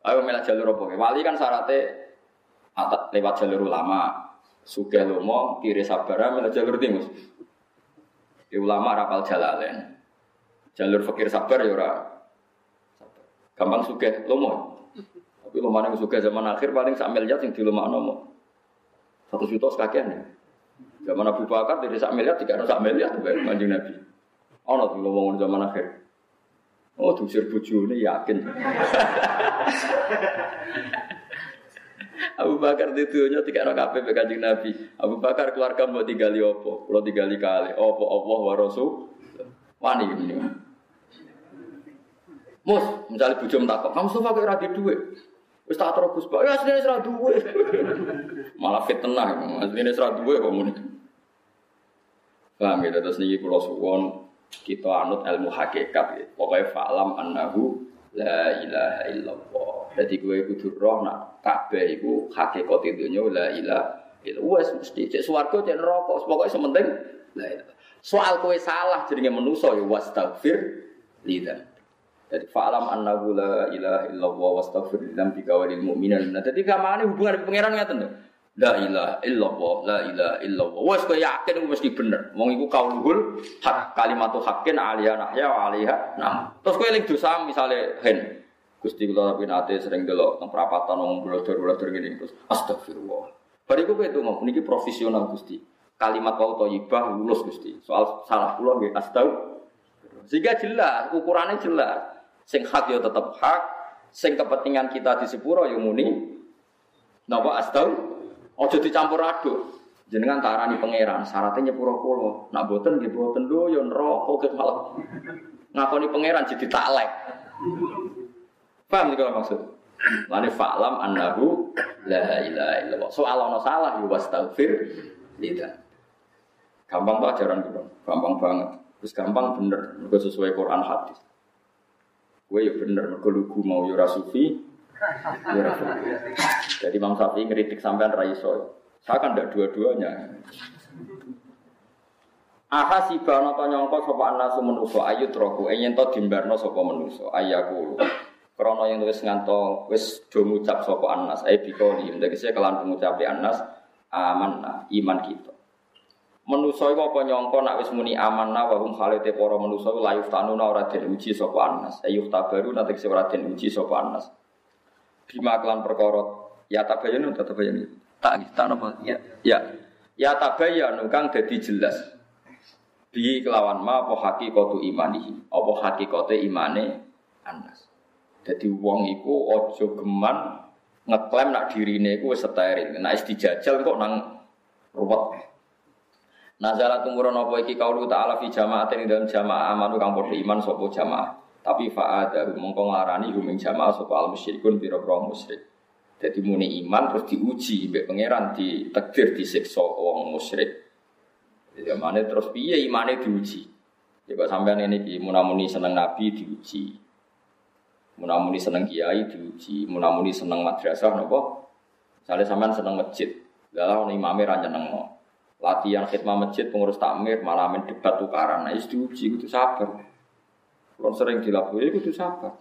Ayo melah jalur apa? Wali kan syaratnya lewat jalur ulama, suge lomo kiri sabar, melah jalur timus. Di ulama rapal jalalen. Jalur fakir sabar ya ora. Gampang suge lomo. Tapi lomo yang suge zaman akhir paling sak miliar sing di lomo nomo. Satu juta sekakian ya. Zaman Abu Bakar dari sak miliar tiga sak miliar tuh kanjeng Nabi. Ono tuh ngomong zaman akhir. Oh, diusir bojone yakin. Abu Bakar di dunia tiga orang kafe kanjeng Nabi. Abu Bakar keluarga mau tinggali opo, kalau tinggali kali opo opo wa rasul. Wani ini. Mus, misalnya bujum takut, kamu suka kayak radi duit. Wis tak terus Pak. Ya asline ora duwe. Malah fitnah, asline ora duwe kok muni. Paham ya, terus niki kula suwon kita anut ilmu hakikat ya. Pokoknya fa'lam annahu la ilaha illallah. Jadi gue kudu roh nak kabeh iku hakikat dunya la ilaha illallah. Wes mesti cek swarga cek neraka, pokoke sementing. Soal kowe salah jenenge manusa ya wastaghfir lidzan. Jadi fa'alam annahu la ilaha illallah wastaghfir lidzambika walil mu'minin. Nah, dadi kamane hubungan pangeran ngaten lho. La ilaha illallah, la ilaha illallah. Wes kowe yakin iku mesti bener. Wong iku kauluhul hak kalimatu haqqin aliyah nahya wa alaiha nam. Terus kowe ling dosa misale hen. Gusti kula tapi nate sering delok teng perapatan wong blodor-blodor ngene terus astagfirullah. Bariku kowe ngomong niki profesional Gusti. Kalimat wau thayyibah lulus Gusti. Soal salah kula nggih astagfirullah. Sehingga jelas, ukurannya jelas. Sing hak ya tetap hak, sing kepentingan kita di sepuro ya muni. Napa astau? Ojo dicampur aduk. Jenengan tarani pangeran, syaratnya nyepuro kula. Nak boten nggih boten lho ya neraka ke malah. Ngakoni pangeran jadi taklek. Paham kalau maksud? Lani fa'lam annahu la ilaha illallah. Soal ana salah ya wastaghfir lidah. Gampang tuh ajaran gitu, gampang banget. Terus gampang bener, mergo sesuai Quran hadis. Gue ya bener, mergo lugu mau yura sufi, yura sufi. Jadi Imam Syafi'i ngeritik sampean raiso. Saya kan tidak dua-duanya. Aha si bano to nyongko sapa anasu manusa ayu troku enyen to dimbarno sapa manusa ayaku. Krono yang tulis nganto wis do ngucap sapa anas ae bikoli ndekse kelan pengucapi anas aman iman kita. Manusa iku apa nyangka nak wis muni amanna wa hum khalite para manusa la yuftanuna ora den uji sapa anas. Ayuh tabaru nanti se ora den uji sapa anas. Bima kelan perkara ya tabayun ta tabayun. Tak tak napa ya. Ya. Ya tabayun kang dadi jelas. Bi kelawan ma apa hakikatu imanihi. Apa hakikate imane anas. Jadi wong iku aja geman ngeklaim nak dirine iku wis steril. Nek wis dijajal kok nang ruwet. Nazala tumurun apa iki kaulu ta'ala fi jama'atin ing dalam jamaah amanu kang padha iman sapa jamaah. Tapi fa'ada mongko nglarani huming jamaah sapa al musyrikun pira-pira musyrik. Jadi muni iman terus diuji mbek pangeran ditakdir disiksa wong musyrik. Jadi mana terus piye imane diuji. Ya kok sampean ini munamuni seneng nabi diuji. Munamuni seneng kiai diuji, munamuni seneng madrasah napa? Misalnya sampean seneng masjid, lalu imame ra nyenengno latihan khidmah masjid pengurus takmir malah main debat tukaran. Nah diuji itu sabar. Kalau sering dilakukan itu sabar.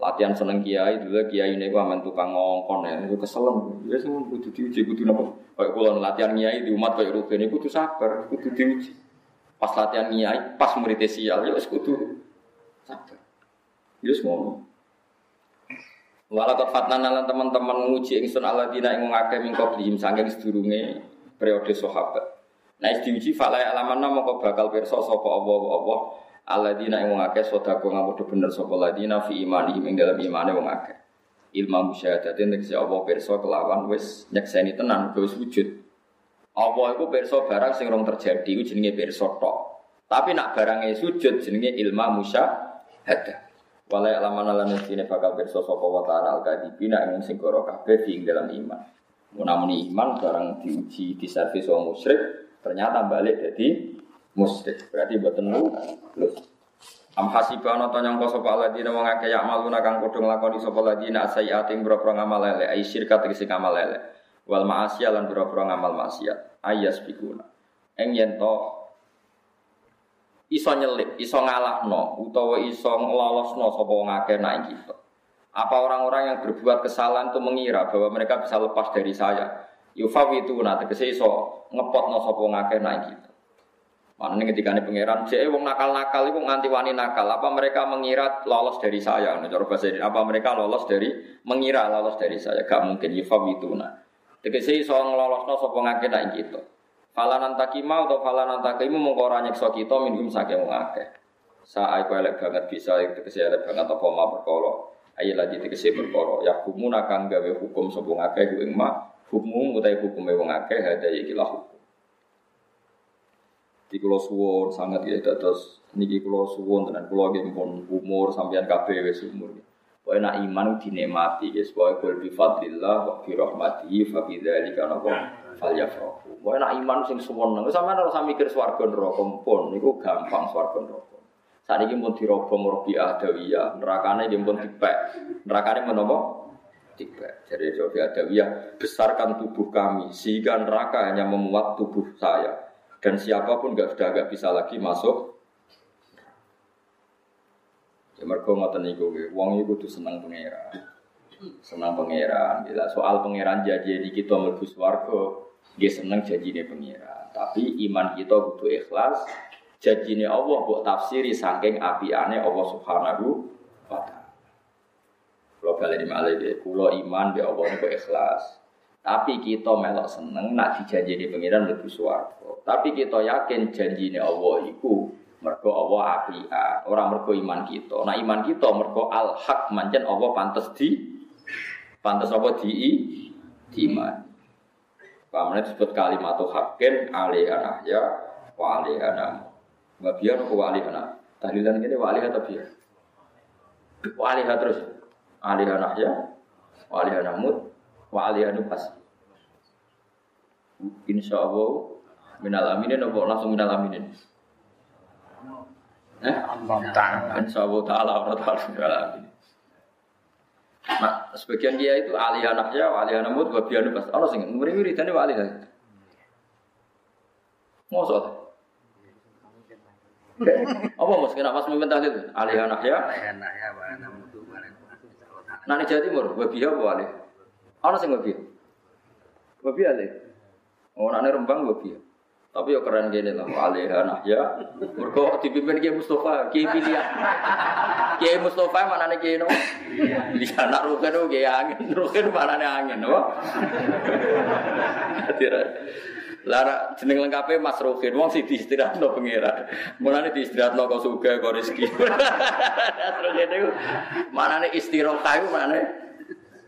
Latihan seneng kiai dulu kiai ini gua aman tukang ngongkon ya. Itu keselem ya sih kudu diuji kudu nopo? Kayak kulo latihan kiai di umat kayak rugen itu kudu sabar kudu diuji. Pas latihan kiai pas murid sial ya kudu sabar. Ya semua Walau fatnan lan teman-teman nguji ingsun dina ing ngake mingko blihim saking sedurunge periode sahabat. Nah diuji falai alamanna mongko bakal pirsa sapa apa-apa alladzina ing wong akeh sedekah ngamudu bener sapa ladina fi imani ing dalam imane wong akeh. Ilmu musyahadatin tegese apa pirsa kelawan wis nyekseni tenan wis wujud. Apa iku pirsa barang sing rong terjadi iku jenenge pirsa tok. Tapi nak barangnya sujud jenenge ilmu musyahadah. Walai alaman lan sini bakal pirsa sapa wa ta'ala al-kadibina ing sing kabeh ing dalam iman. Munamuni iman barang diuji diservis wong musyrik ternyata balik jadi musyrik. Berarti mboten lulus. Am hasiba ana ta nyangka sapa alladzina wong akeh yak maluna kang padha nglakoni sapa alladzina sayiatin boro-boro ngamal lele ai syirka tegese ngamal lele. Wal ma'asya lan boro-boro ngamal maksiat. Ayas bikuna. Eng yen to iso nyelip, iso ngalahno utawa iso nglolosno sapa wong akeh nak kita. Apa orang-orang yang berbuat kesalahan itu mengira bahwa mereka bisa lepas dari saya? Yufawitu nanti tegese iso ngepotno sapa wong akeh nak. Mana nih ketika ini pangeran, jadi wong nakal-nakal itu nganti wani nakal. Apa mereka mengira lolos dari saya? Nah, bahasa ini, apa mereka lolos dari mengira lolos dari saya? Gak mungkin yufam itu nah. Tegese iso ngelolosno sapa ngake nak kita. Falanan takima atau falanan takimu mongko ora nyekso kita minum saking wong akeh. Sa aku elek banget bisa tegese elek banget apa ma perkara. Ayo lagi tegese perkara. Ya hukumuna kang gawe hukum sapa ngakeh ku ma. Hukum utahe hukume wong akeh hada lah di kulo suwon sangat ya terus niki kulo suwon tenan kulo nggih pun umur sampean kabeh wis umur. Pokoke nak iman dinikmati guys, pokoke kul bi fadlillah wa bi rahmatihi fa bi dzalika napa falyafrahu. Pokoke nak iman sing suwon nang sampean ora usah mikir swarga neraka pun niku gampang swarga neraka. Saat ini pun dirobong robi adawiyah, nerakane nggih pun dipek. Nerakane menapa? Dipek. Jadi robi adawiyah, besarkan tubuh kami sehingga neraka hanya memuat tubuh saya dan siapa pun gak sudah gak bisa lagi masuk ya mergo ngoten niku wong iku kudu seneng pangeran seneng pangeran bila soal pangeran janji di kita mlebu swarga dia seneng janjine pangeran tapi iman kita kudu ikhlas janjine Allah mbok tafsiri saking apiane Allah Subhanahu wa taala Kalau di malah kulo iman di Allah niku ikhlas. Tapi kita melok seneng nak dijanji di pengiran lebih suwargo. Tapi kita yakin janji ini Allah itu mergo Allah apia, orang mergo iman kita. Nah iman kita mergo al hak manjen Allah pantas di pantas apa di di iman. Pamannya disebut kalimat hakin alih ya wa alih anam. Babian wa alih anam. Tahlilan ini wa atau biar? Wa terus. Alih ya wa alih anamut wa aliyanu pas. Insya Allah minal aminin apa langsung minal aminin? Eh? Insya Allah ta'ala wa ta'ala minal aminin. Nah, sebagian dia itu alih anaknya, alih anamut, babi anu pas. Allah sing nguri tadi alih. Ngosot. Apa mas kenapa pas mimpin itu? Alih anaknya. Alih anaknya, anamut. Nah, Jawa Timur, babi apa alih? Ana sing babi. Babi ale. Orane rembang babi. Tapi yo keren gini lah, alih ya. Mergo dipimpin Kiai Mustafa, Kiai pilihan. Kiai Mustafa mana nih Kiai no? Di anak rugen tuh Kiai angin, rugen mana nih angin, no? Lara jeneng lengkapnya Mas Rukin, wong sih diistirahat no pengira. Mulane diistirahat no kau suka kau rezeki. Terus itu mana nih istirahat itu mana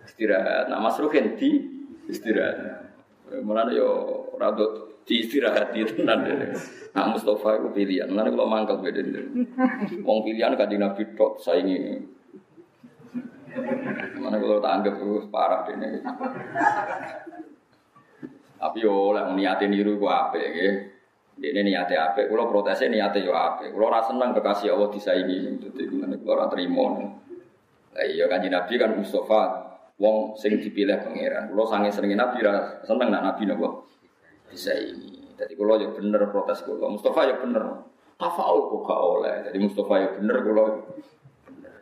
istirahat. Nah Mas Ruhin di istirahat. Mulane yo rada di istirahat di tenan deh. Nah Mustafa itu pilihan. Mulane kalau mangkel beda Wong pilihan kan Nabi tok saingi. Mana kalau tak anggap itu parah deh Tapi yo oleh niate niru ku ape ya. Ini niate ape, kalau protesnya niate yo ape. Kalau rasa seneng kekasih Allah disaingi, jadi kalau rasa terima. Lah iya kan Nabi kan Mustafa wong sing dipilih pangeran. Kulo sange sering nabi ra seneng nak nabi nopo bisa ini. Jadi kulo ya bener protes kulo. Mustafa ya bener. Tafaul kok gak oleh. Jadi Mustafa ya bener kulo.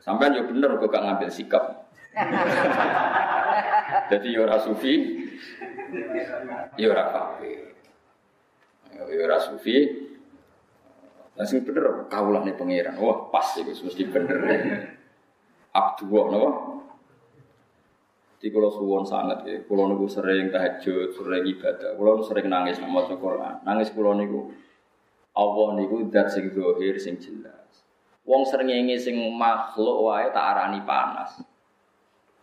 Sampean yo bener kok gak ngambil sikap. Jadi yo ora sufi, yo ora fakir. Yo ora sufi. Langsung bener kaulah nih pangeran. Wah pas itu mesti bener. Abdullah napa? Di kalau suwon sangat ya, kalau niku sering tahajud, sering ibadah, kalau sering nangis nama Quran, nangis kalau niku Allah niku dat sing dohir sing jelas. Wong srengenge sing makhluk wae tak arani panas.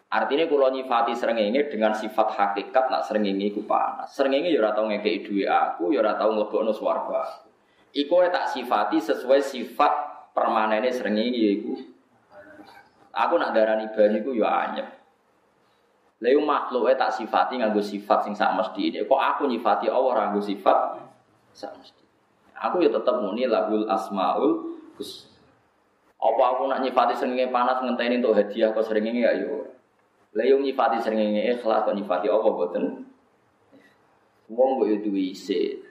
Artinya kalau nyifati srengenge dengan sifat hakikat nak srengenge iku panas. Srengenge ya ora tau ngekeki dhuwit aku, ya ora tau mlebokno swarga. Iku tak sifati sesuai sifat permanene srengenge iku. Aku nak darani banyu iku ya anyep. Lalu makhluknya tak sifati nganggo sifat sing sak mesti ini. Kok aku nyifati Allah nganggo sifat sak mesti. Aku ya tetap muni lahul asmaul hus. Apa aku nak nyifati seringnya panas ngenteni untuk hadiah kok seringnya ya yo. Lalu nyifati seringnya ikhlas kok nyifati Allah boten. Wong yo duwe isin.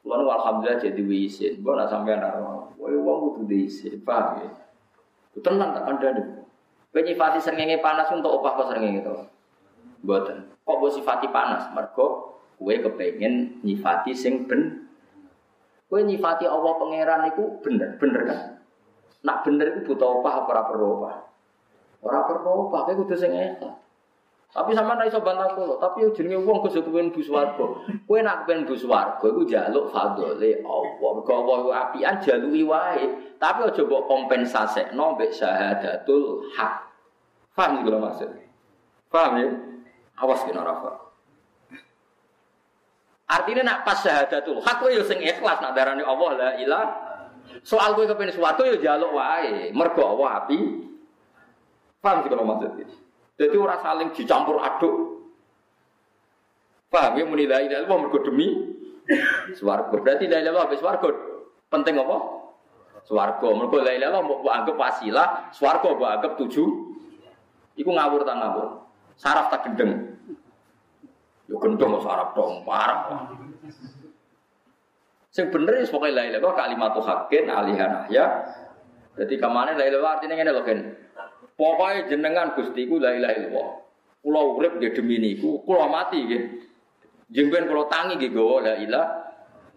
Kulo alhamdulillah jadi isin. Mbok nak sampean ora. Wong kudu isin, paham ya? Tenang tak kandhani. Kowe nyifati srengenge panas untuk opah kok srengenge to? Mboten. Kok mbok sifati panas? Mergo kowe kepengin nyifati sing ben. Kowe nyifati Allah pangeran iku bener, bener kan? Nak bener iku butuh opah apa ora perlu opah? Ora perlu opah, kowe kudu sing ikhlas. Tapi sama ra iso bantah kula, tapi jenenge wong kudu kepen bu swarga. Kowe nak kepen bu swarga iku njaluk fadhole Allah. Mergo Allah iku apian wae, tapi aja mbok kompensasekno mbek syahadatul hak. Paham iki maksud? Paham ya? Awas kena rafa. Artinya nak pas syahadatul hak kowe yo sing ikhlas nak darani Allah la ilah. Soal kowe kepen swarga yo njaluk wae, mergo Allah api. Paham kalau maksudnya? Jadi orang saling dicampur aduk. Paham ya muni la ilaha illallah mergo demi swarga. Berarti la ilaha illallah swarga. Penting apa? Swarga. Mergo la ilaha mbok anggap wasilah, swarga mbok anggap tujuh. Iku ngawur ta ngawur. Saraf tak gendeng. Yo gendeng saraf dong, parah. Sing bener wis pokoke la ilaha illallah kalimatu haqqin alihan ya. Jadi ke mana la ilaha artinya ngene lho, Gen. Pokoknya jenengan Gusti ku la ilaha illallah. Kula urip nggih demi niku, kula mati nggih. Jengben kula tangi nggih gawa la ilaha.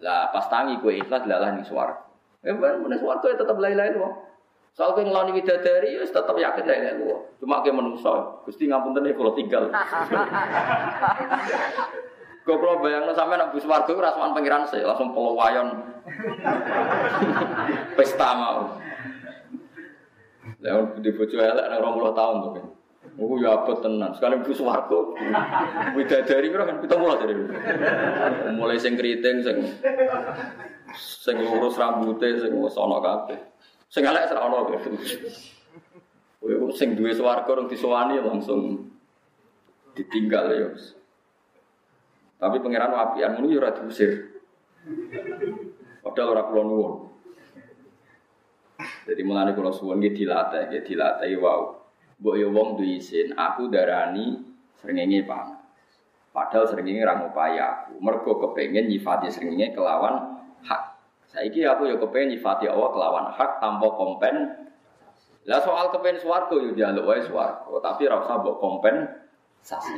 Lah pas tangi kowe ikhlas lalah ning swarga. Eh ben swarga ya tetep la ilaha illallah. Soal kowe ngeloni widadari wis tetep yakin la ilaha illallah. Cuma kowe menungso, Gusti ngapunten kula tinggal. Kok kalau bayangno sampe nek bus warga ora sowan pangeran sih, langsung pelawayan. Pesta mau. Lah di bojo elek nang 20 tahun tuh kan. Aku ya abot tenan. Sekali bus warga. Widadari kira kan 70 dari. Mulai sing keriting sing sing lurus rambutnya sing wis ana kabeh. Sing elek ora ana kabeh. Kowe sing duwe swarga rong disowani langsung ditinggal ya. Tapi pangeran wapian ngono ya ora diusir. Padahal ora kula nuwun. Jadi mulane kula suwun nggih dilatih, nggih dilatih wow. Mbok yo wong duwe isin, aku darani srengenge panas. Padahal srengenge ra ngupayi aku. Mergo kepengin nyifati srengenge kelawan hak. Saiki aku yo kepengin nyifati Allah kelawan hak tanpa kompen. Lah soal kepen swarga yo njaluk wae swarga, tapi ra usah mbok kompensasi.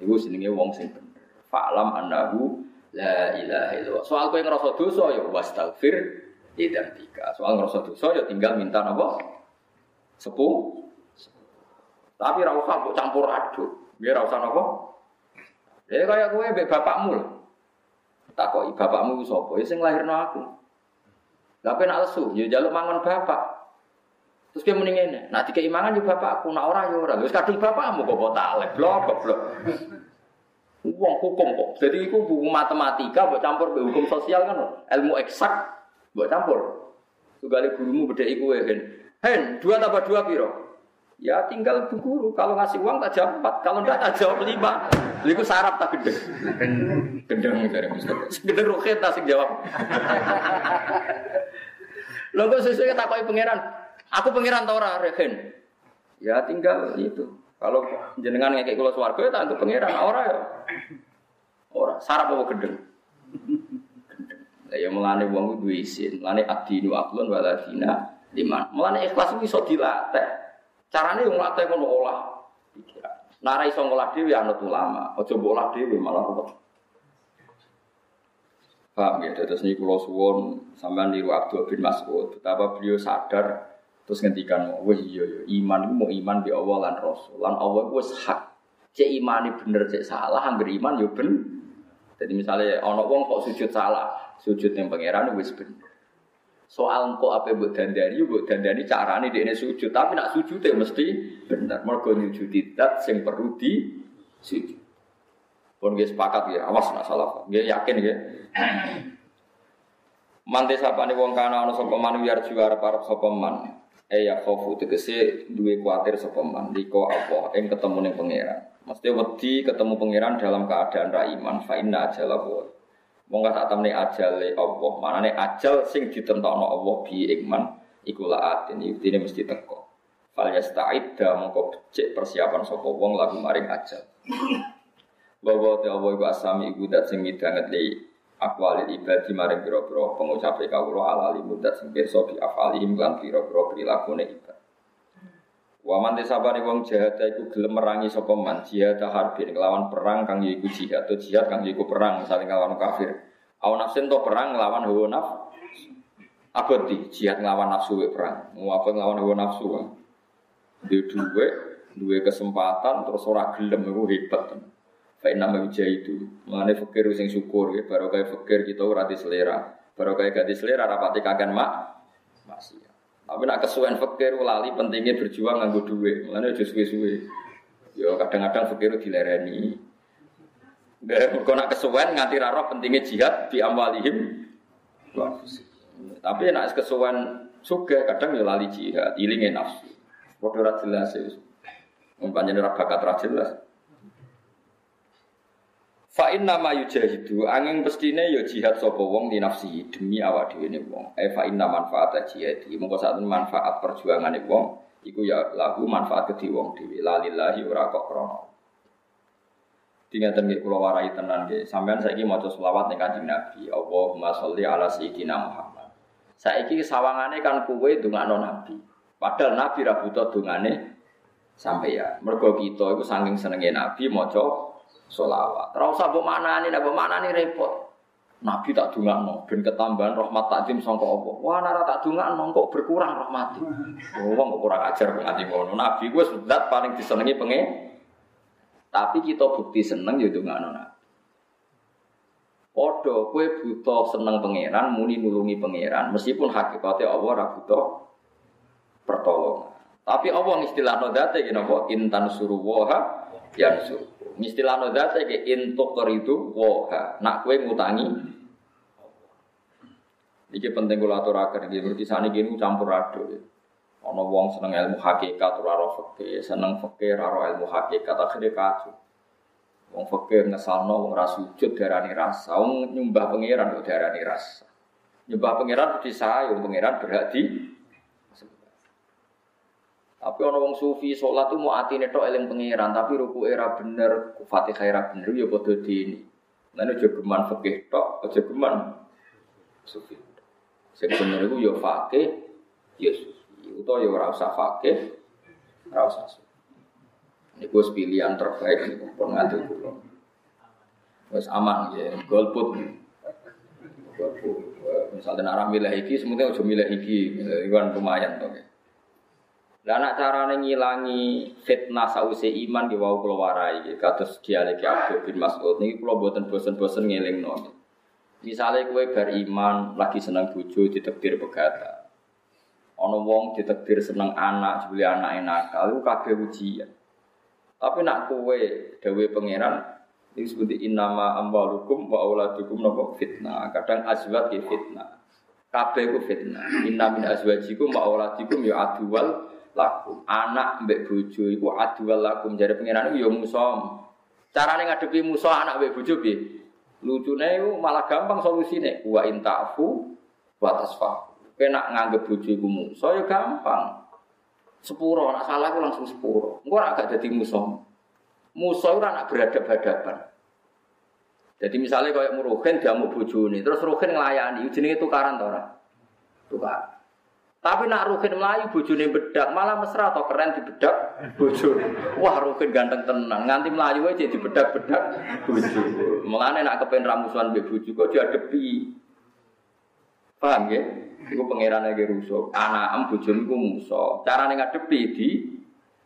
Iku jenenge wong sing bener. Fa'lam annahu la ilaha illallah. Soal kowe ngrasa dosa ya wastaghfir idan tiga. Soal ngrasa dosa ya tinggal minta napa? Sepuh. Tapi ra usah campur aduk. Nggih ra usah napa? Ya kaya kowe mbek bapakmu lho. Takoki bapakmu sapa? Ya sing lahirno aku. Lah kowe nak lesu, ya jaluk mangon bapak. Terus dia mending ini, nah tiga imangan juga bapakku, nak orang ya orang. Terus kadung bapakmu kok talek, blok, blok. Uang hukum kok. Jadi itu buku matematika buat campur hukum sosial kan, ilmu eksak buat campur. Tugali gurumu beda ya Hen. Hen, dua tambah dua piro? Ya tinggal guru. Kalau ngasih uang tak jawab empat, kalau enggak tak jawab lima. Lalu sarap tak gendeng. Gendeng dari Ustaz. Gendeng roket tak jawab. Lo kok sesuai takoki pangeran. Aku pangeran tau ora Hen. Ya tinggal itu. Kalau jenengan ngekek kula swarga ya tak pangeran ora ya. Ora, sarap apa gendeng. Ya mulane wong kudu isin, mulane adinu aklun waladina Lima. Mulane ikhlas itu iso dilatih. Carane yang latih kono olah. Nara iso ngolah dhewe ya anut ulama. Aja mbok olah dhewe malah ruwet. Paham ya, terus ini kalau suwon sampean niru Abdul bin Mas'ud, betapa beliau sadar terus ngendikan, wah iya iya iman itu mau iman di Allah lan Rasul, lan Allah itu hak. Cek iman bener cek salah, angger iman yo ben. Jadi misalnya ono wong kok sujud salah, sujud yang pangeran wis bener. Soal kok apa buat dandani, buat dandani carane dia sujud, tapi nak sujud ya mesti benar. Mergo nyujudi dat sing perlu di sujud. Pun dia sepakat ya, awas nak salah. Dia yakin ya. Mante sapane wong kana ana sapa man biar juara para sapa man. Eh ya khofu tegese duwe kuatir sapa man. Liko apa ing ketemu ning pangeran. Mesti wedi ketemu pangeran dalam keadaan ra iman fa inna wa. Monggo sak temne ajale Allah. Manane ajal sing ditentokno Allah bi iman iku laatin. Iki mesti teko. Fal yasta'idda mongko becik persiapan sapa wong lagu maring ajal. Bahwa te Allah iku asami iku dat sing midanget li akwali ibadi maring pira-pira pengucap kawula alali mudat sing pirsa bi afalihim lan pira-pira prilakune ibad. Wa man desabane wong jahat iku gelem merangi sapa man jihad harbin kelawan perang kang yaiku jihad atau jihad kang yaiku perang saling nglawan kafir. Awan nafsin to perang nglawan hawa naf abadi jihad nglawan nafsu we perang. Apa nglawan hawa nafsu. Dia duwe duwe kesempatan terus ora gelem iku hebat. Fa inna ma itu. Mane fakir sing syukur ya baru kayak fakir kita ora selera. Baru kayak gak selera rapati kagan mak masih. Tapi nak kesuwen fakir lali pentingnya berjuang nganggo duit. Mulane aja suwe-suwe. Yo kadang-kadang fakir dilereni. Kok nak kesuwen nganti raro pentingnya jihad di amwalihim. Tapi nak kesuwen suka kadang yo lali jihad, ilinge nafsu. Padha ora jelas ya. Umpamane ora bakat ora. Fa inna ma yujahidu angin pestine ya jihad sapa wong di nafsi demi awak dhewe ne wong. E fa inna manfaat jihadi. Monggo sak manfaat perjuangane wong iku ya lagu manfaat kedhi wong dhewe. Lalillahi ora kok krana. Tingatan nggih kula warai tenan nggih. Sampeyan saiki maca selawat ning Kanjeng Nabi. Allahumma sholli ala sayyidina Muhammad. Saiki sawangane kan kuwe ndongakno Nabi. Padahal Nabi ra butuh dongane sampai ya. Mergo kita iku saking senenge Nabi maca solawat. Ora usah mbok manani, nek mbok manani repot. Nabi tak dungakno ben ketambahan rahmat takdim sangka apa. Wah nara tak dungakno kok berkurang rahmat. Oh wong kok kurang ajar nganti ngono. Nabi gue sudah paling disenengi penge. Tapi kita bukti seneng ya dungakno Nabi. Podo kue butuh seneng pangeran, muni nulungi pangeran, meskipun hakikatnya Allah ora butuh pertolongan. Tapi Allah istilah nodate gini apa intan suruh waha yang suruh. Istilah noda saya ke itu woha. Nak kue ngutangi. Iki penting kula aturaken iki sani gini campur aduk. Ono wong seneng ilmu hakikat ora ro fikih, seneng fikih ora ilmu hakikat akhire kacau. Wong fikih ngesalno wong ra sujud darani rasa, wong nyembah pangeran kok darani rasa. Nyembah pangeran disayung pangeran berhak di tapi orang wong sufi sholat tuh mau atine tok eling pangeran, tapi ruku era bener, fatihah era bener ya padha dini. Lan aja geman fikih tok, aja geman sufi. Bener iku ya fakih, ya sufi. Utawa ya ora usah fakih, ora usah sufi. Ini gue pilihan terbaik ini pun dulu. Wes aman ya, golput. Misalnya orang milih iki, semuanya udah milih iki, kan lumayan tuh. Lah nak carane ngilangi fitnah sause iman di wau kula warai kados dialek Abdul bin Mas'ud niki kula boten bosen-bosen ngelingno. Misale kowe bar iman lagi seneng bojo ditekdir pegata. Ana wong ditekdir seneng anak, jebule anake nakal iku kabeh ujian. Tapi nak kowe dawe pangeran ini seperti innama amwalukum wa auladukum napa fitnah. Kadang azwat ya fitnah. Kabeh ku fitnah. Inna min azwajikum wa auladikum ya aduwal lakum. Anak mbek bojo iku adwal lakum. Jare pengiran iku ya musa. Carane ngadepi musa anak mbek bojo piye? Lucune iku malah gampang solusine. Wa intafu wa tasfa. Kena nganggep bojo iku musa ya gampang. Sepuro, nak salah aku langsung sepuro. Engko ora gak dadi musa. Musa ora nak beradab-hadapan. Jadi misalnya kayak muruhin dia mau bojone, terus ruhin ngelayani, jenenge tukaran ta ora? Tukaran. Tapi nak Rukin melayu bojone bedak, malah mesra atau keren di bedak bojo. Wah, Rukin ganteng tenang, nganti melayu aja di bedak-bedak bojo. Mulane nak kepen ramusuhan mbek bojo kok diadepi. Paham ya? Iku pangeran lagi rusuh. Anak am bojone iku musuh. Carane ngadepi di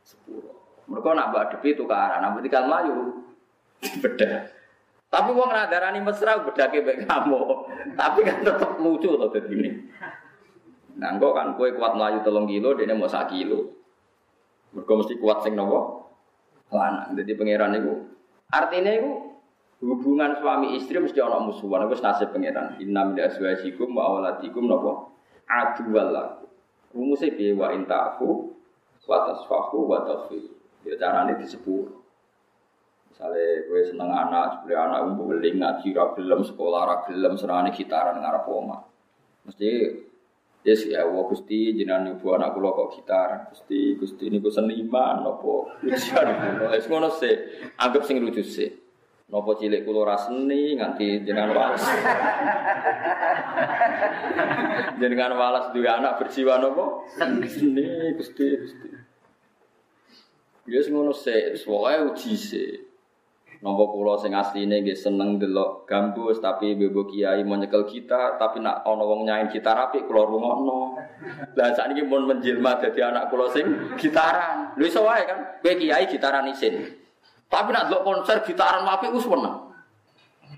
sepuro. Mereka nak mbak adepi tukaran, nak tinggal melayu bedak. Tapi wong radarani mesra bedake mbek kamu. Tapi kan tetep lucu to ini. Engkau kan kue kuat melayu telung kilo, dia mau sak kilo. Mereka mesti kuat sing nopo lanang. Jadi pangeran itu artinya itu hubungan suami istri mesti ono musuhan. Itu nasib pangeran. Inna min aswajikum wa awladikum nopo aduwal laku. Rumusnya biaya wa intafu wa tasfahu wa taghfir. Ya caranya disebut. Misalnya gue seneng anak, sebelah anak gue beli ngaji, ragilem, sekolah ragilem, serangane gitaran ngarep oma. Mesti Yes ya Allah Gusti jenengan ibu anak kula kok gitar. Gusti Gusti niku seniman napa. Wis ngono sih. Anggap sing lucu sih. Napa cilik kula ora seni nganti jenengan walas. jenengan walas duwe anak berjiwa napa? Seni Gusti Gusti. Yes ngono sih. Wis pokoke uji sih. Nopo pulau sing asline nggih seneng delok gambus tapi bebo kiai mau nyekel gitar tapi nak ana wong nyain gitar apik kula rungokno. Lah sakniki mun menjelma dadi anak kula sing gitaran. Lho iso wae kan, kowe kiai gitaran isin. Tapi nak delok konser gitaran apik wis meneng.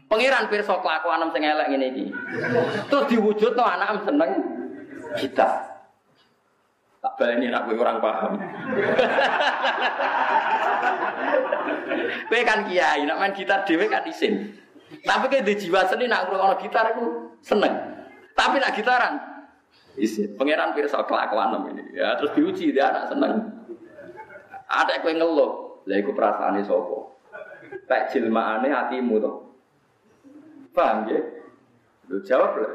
Pangeran pirsa kelakuan sing elek ngene iki. Terus diwujudno anak seneng gitar. Tak baleni nak kowe orang paham. kowe kan kiai, nak main gitar dhewe kan isin. Tapi kayak di jiwa seni nak ngrungokno gitar aku seneng. Tapi nak gitaran isin. Pangeran pirsa kelakuan ini. Ya terus diuji dia anak seneng. Ada kowe ngeluh, lah iku perasaane sapa? Tak jilmaane hatimu to. Paham ya? Lu jawab lah.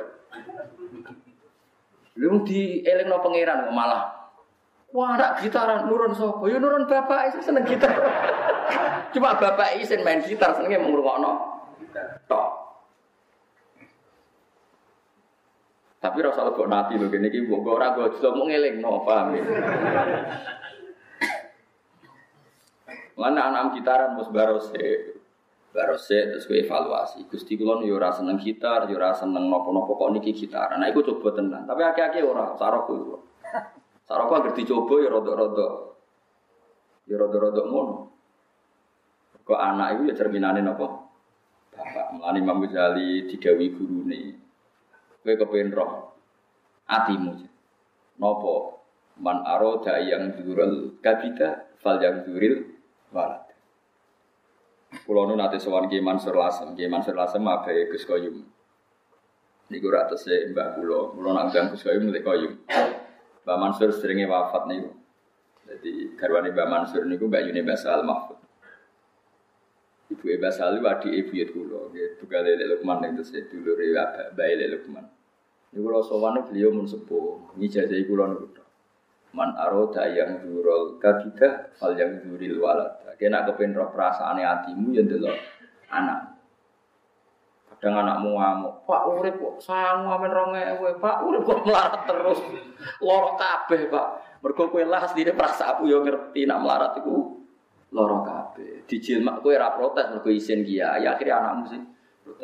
Lu di eling no pangeran malah Wah, anak gitaran nurun sopo, ya nurun bapak itu seneng gitar. Cuma bapak isin main gitar senengnya mau ngrungokno. Tok. Tapi rasa lebok nanti lho gini iki mbok ora go juga mau ngeling no paham ya. Mana anak gitaran mus barose. Barose terus gue evaluasi. Gusti kula yo seneng gitar, yo ora seneng nopo-nopo kok niki gitaran. Nah iku coba tenan. Tapi akeh-akeh ora sarokku. Sarapa agar dicoba ya rodok-rodok. Ya rodok-rodok ngono. Kok anak itu ya cerminane napa? Bapak melani Imam Ghazali digawi gurune. Kowe kepen roh atimu. Napa? Man aroda yang durul kabita fal yang duril walad. Kulo nu nate sowan Ki Mansur Lasem, Ki Mansur Lasem abe Gus Koyum. Niku ra tese Mbah kula, kula nang Gus Koyum lek Koyum. Mbak Mansur seringnya wafat nih. Jadi garwane Mbak Mansur niku Mbak Yuni Basal Mahfud. Ibu Eba Salu adik ibu ya dulu, gitu kali lele Lukman itu saya dulu riwa bayi lele Lukman. Ini kalau sowan beliau mensepuh, ini jazai kulo nuruto. Man aroda yang durol kabida fal yang duril walad. Kena kepen roh perasaan hatimu yang dulu anak. Kadang anakmu ngamuk, Pak urip kok sangu amen Pak urip kok melarat terus. Loro kabeh, Pak. Mergo kowe lah asline aku yo ngerti nak melarat iku loro kabeh. Dijilmak kowe ora protes mergo isin kiai, ya akhirnya anakmu sih.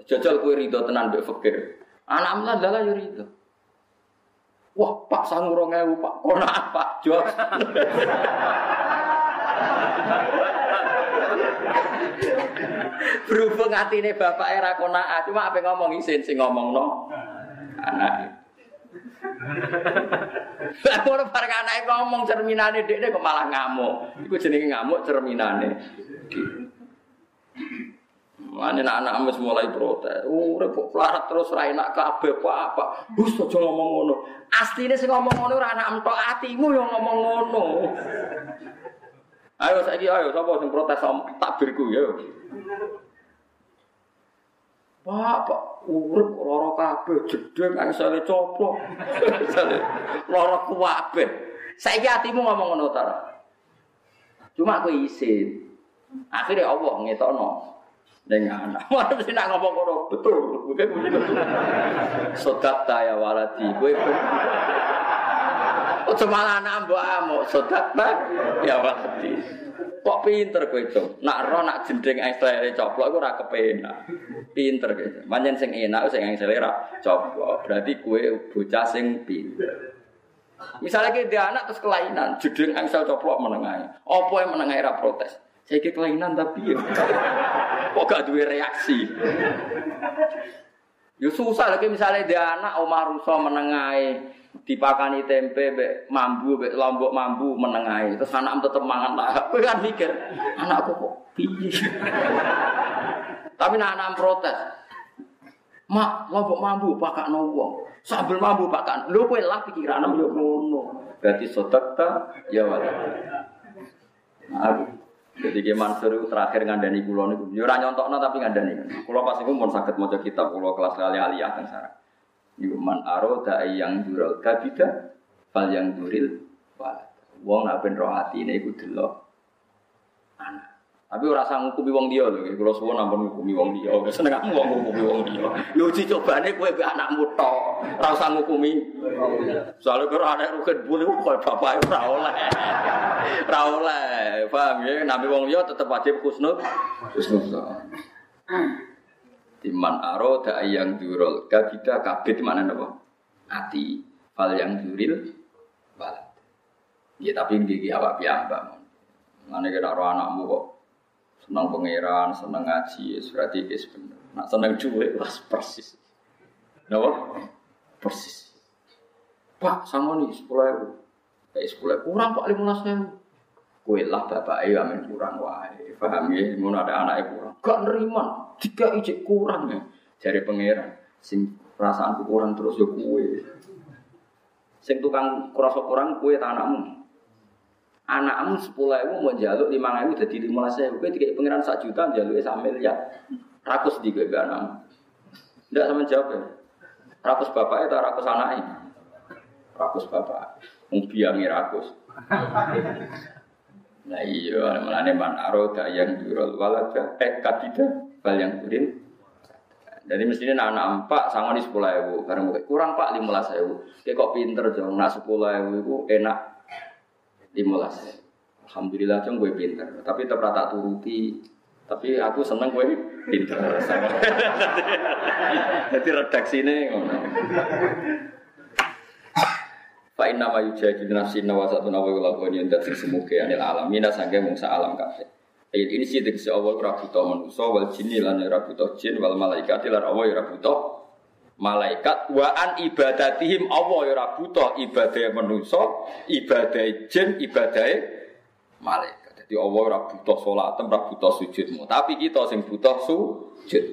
Jajal kowe rido tenan mbek fakir. Anakmu lah dalah yo rido. Wah, Pak sangu rongewe, Pak. Kona apa? Jos. Berhubung ini bapak era kona, cuma apa ngomong isin sing ngomong no anak. Lah kono bareng anake ngomong cerminane dekne kok malah ngamuk. Iku jenenge ngamuk cerminane. Mana anak-anak wis mulai protes. Urip kok pelarat terus ra enak kabeh apa. Bus aja ngomong ngono. Asline sing ngomong ngono ora anak entok atimu yang ngomong ngono. Ayo saiki ayo sapa sing protes takbirku ya. Pak, Pak, urip lara kabeh jedeng angsale coplok. Lara kabeh. Saiki atimu ngomong ngono ta. Cuma aku isin. Akhirnya Allah ngetokno ning anak. Mana mesti nak ngomong ngono betul. Sodak ta ya waladi kowe. Ojo malah anak mbok amuk sodak ya wati. Kok pinter kowe itu? Nak ro nak jendeng angsele coplok iku ora kepenak. Pinter kowe. Manjen sing enak sing angsele ra coplok. Berarti kowe bocah sing pinter. Misalnya kita anak terus kelainan, judeng angsel coplok menengah. Apa yang menengah ra protes? Saya ke kelainan tapi ya. Kok gak duwe reaksi? Ya susah lagi misalnya dia anak Omar Russo menengahi dipakani tempe be mambu be lombok mambu menengahi terus anak tetep mangan lah aku kan mikir anakku kok piye? Tapi nak anak protes mak lombok mambu pakak wong. Sambil mambu pakak lu kowe lah pikiran yo ngono. Berarti sodakta ya wala aku jadi Ki Mansur itu terakhir ngandani kulo niku. Yo ora nyontokno tapi ngandani. Kulo pas iku mun saged maca kitab kulo kelas kali aliyah teng sarang. Iku man aroda yang dural kabida fal yang duril walad. Wong nak ben roh atine iku delok anak. Tapi ora usah ngukumi wong liya lho, kula suwun ampun ngukumi wong liya. Seneng aku wong ngukumi wong liya. Yo uji cobane kowe be anakmu tok, ora usah ngukumi. Soale karo anak rugen bule kok bapake ora oleh. Ora oleh, paham ya? Nabi wong liya tetep wajib husnul husnul. Timan aro da yang durul kabida kabit mana napa? Ati fal yang duril balad. Ya tapi gigi awak piyambak. Mana kira anakmu kok senang pangeran, senang ngaji, berarti guys bener. Nak senang cuek, pas persis. Kenapa? Persis. Pak, sama nih sepuluh ribu. Kayak sepuluh kurang pak lima belas. Kue lah bapak ayo amin kurang wae. Paham ya? Mau ada anak kurang. Gak nerima. Jika ijek kurang ya. Dari pangeran. Sing perasaanku kurang terus ya kue. Sing tukang kurasa kurang kue tanahmu anakmu sepuluh ribu mau jaluk lima ribu jadi lima belas ribu, tiga pengiran satu juta jaluk sak miliar, rakus di gue anakmu. Tidak sama jawab ya. Rakus bapak itu rakus anaknya. Rakus bapak. Mumpiangi rakus. Nah iya, malah man aroda yang jurul walaja eh katida bal yang kurin. Jadi mestinya anak empat sama di sepuluh ribu, karena kurang pak lima belas ribu. Kayak kok pinter dong, nak sepuluh ribu enak limolas. Alhamdulillah cuma gue pinter, tapi tetap tak turuti. Tapi aku seneng gue pinter. Jadi redaksi ini Pak Inna ma yujahid nafsi nawa satu nawa lakoni yang dari semuke anil alam mina sangge mungsa alam kafe. Ayat ini sih diksi awal rabuto manusia wal jinni lan rabuto jin wal malaikat lan awal rabuto malaikat wa an ibadatihim Allah ya ora butuh ibadah manusa, ibadah jin, ibadah malaikat. Jadi Allah ora butuh salat, ora butuh sujudmu, tapi kita sing butuh sujud.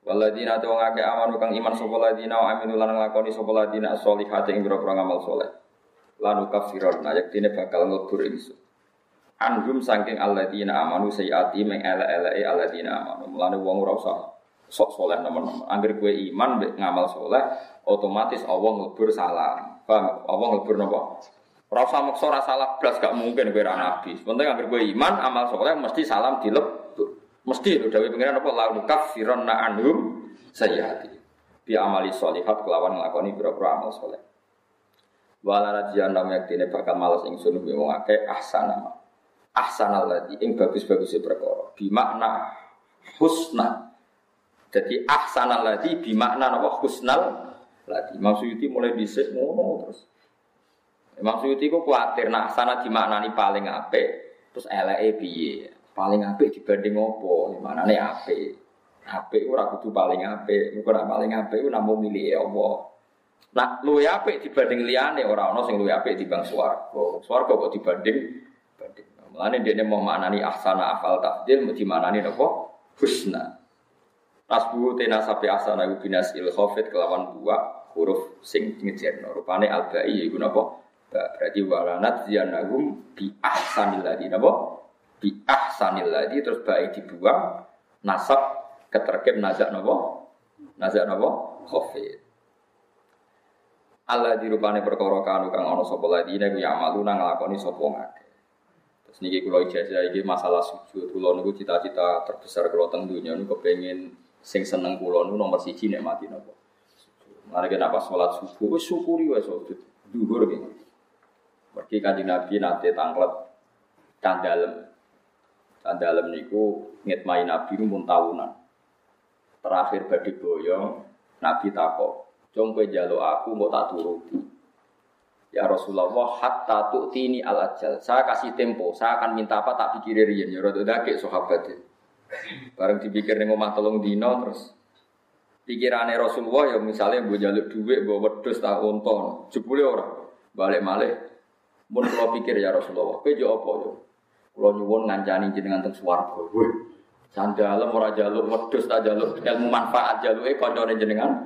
Waladina tu wong akeh amanu kang iman sapa ladina wa aminu lan nglakoni sapa ladina sholihat ing pira-pira ngamal saleh. Lan kafiron ayak dine bakal nglebur ingsun. Anhum saking alladzina amanu sayyati meng ele-eleke alladzina amanu. Mulane wong ora usah sok soleh teman-teman. Angger gue iman ngamal soleh, otomatis Allah ngelbur salam. Paham? Allah ngelbur nopo. Ora usah maksa ora salah blas gak mungkin gue ra nabi. Penting angger gue iman amal soleh mesti salam dilebur. Mesti lho dawuh pengiran apa la na anhum sayyiati. Bi amali sholihat kelawan nglakoni pira-pira amal soleh. Wala rajian nam yaktine bakal males ingsun kuwi wong akeh ahsana. Ahsanal ladzi ing bagus-bagus perkara. Bi makna husna jadi ahsanal ladzi bimakna napa husnal ladzi. Suyuti mulai dhisik ngono terus. Imam Suyuti ku kuatir nak sana dimaknani paling apik terus eleke piye? Paling apik dibanding opo? Manane apik. Apik ora kudu paling apik, engko nek paling apik namung milih Allah. Nah, luwe apik dibanding liyane ora ana sing luwe apik dibanding swarga. Swarga kok dibanding banding. Mulane dene mau maknani ahsana afal tafdil mesti maknani napa? Husna. Nasbu tena sapi asana iku binas il khofit kelawan dua huruf sing ngejerno. Rupane albai iku napa? Berarti walanat ziyanahum bi ahsanil ladhi napa? Bi ahsanil ladhi terus baik dibuang nasab keterkep nazak napa? Nazak napa? Khofit. Allah di rupane perkara kanu kang ana sapa ladine ku yamaluna nglakoni sapa ngake. Terus niki kula ijazah iki masalah sujud. Kula niku cita-cita terbesar kula teng donya niku kepengin sing seneng kula nu nomor siji nek mati napa. Mari kita pas sholat subuh, wis syukuri wis sujud. Duhur gitu. Pergi kanjeng Nabi nate tangklet candalem. Candalem niku ngitmai Nabi mun tahunan. Terakhir badhe boyong, Nabi takok, "Jong kowe aku mau tak turuti." Ya Rasulullah, hatta tu'tini al ajal. Saya kasih tempo, saya akan minta apa tak pikir riyen ya rada dake sahabat. Bareng dipikir ning omah tolong dino terus pikirane Rasulullah ya misalnya mbok njaluk dhuwit mbok wedhus tak unta. Jebule ora balik malih. Mun kula pikir ya Rasulullah, kowe yo apa yo? Kula nyuwun ngancani jenengan teng swarga. Wih, sandalem ora jaluk wedhus tak jaluk ilmu manfaat jaluke kancane jenengan.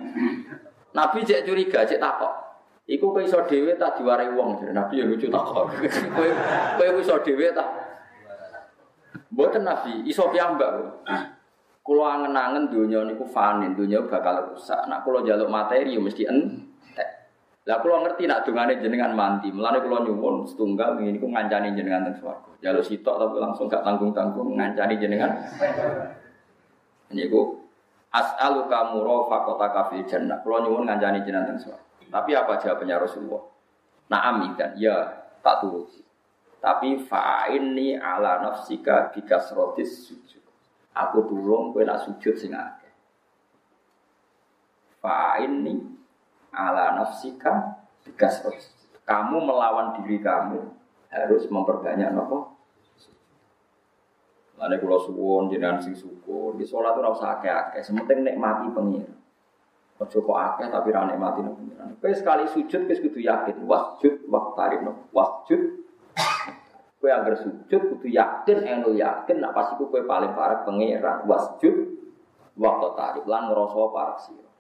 Nabi cek curiga, cek takok. Iku kowe iso dhewe tak diwarai wong. Nabi ya lucu tak. Kowe kowe iso dhewe tak. Mboten Nabi, iso piyambak. Kulo angen-angen donya niku fani, donya bakal rusak. Nak kulo njaluk materi ya mesti entek. Lah kulo ngerti nak dongane jenengan mandi. Mulane kulo nyuwun setunggal ngene niku ngancani jenengan teng swarga. Jaluk sitok tapi langsung gak tanggung-tanggung ngancani jenengan. Niku as'aluka murafaqataka fil jannah. Kulo nyuwun ngancani jenengan teng swarga. Tapi apa jawabannya Rasulullah? Naam dan ya tak turuti. Tapi fa'inni ala nafsika bikasrotis sujud. Aku tulung kowe nak sujud sing akeh. Fa'inni ala nafsika bikasrotis. Kamu melawan diri kamu harus memperbanyak nopo. Lalu kalau suwon jenengan sing syukur, di sholat itu rasa akeh-akeh, sementing nikmati pengiran. Ojo kok akeh tapi ra nikmati nang pengiran. Kowe sekali sujud wis kudu yakin wasjud waqtarib wasjud. Kowe agar sujud kudu yakin eno yakin nak pas iku kowe paling parek pengiran wasjud waqtarib lan ngrasa parek sira.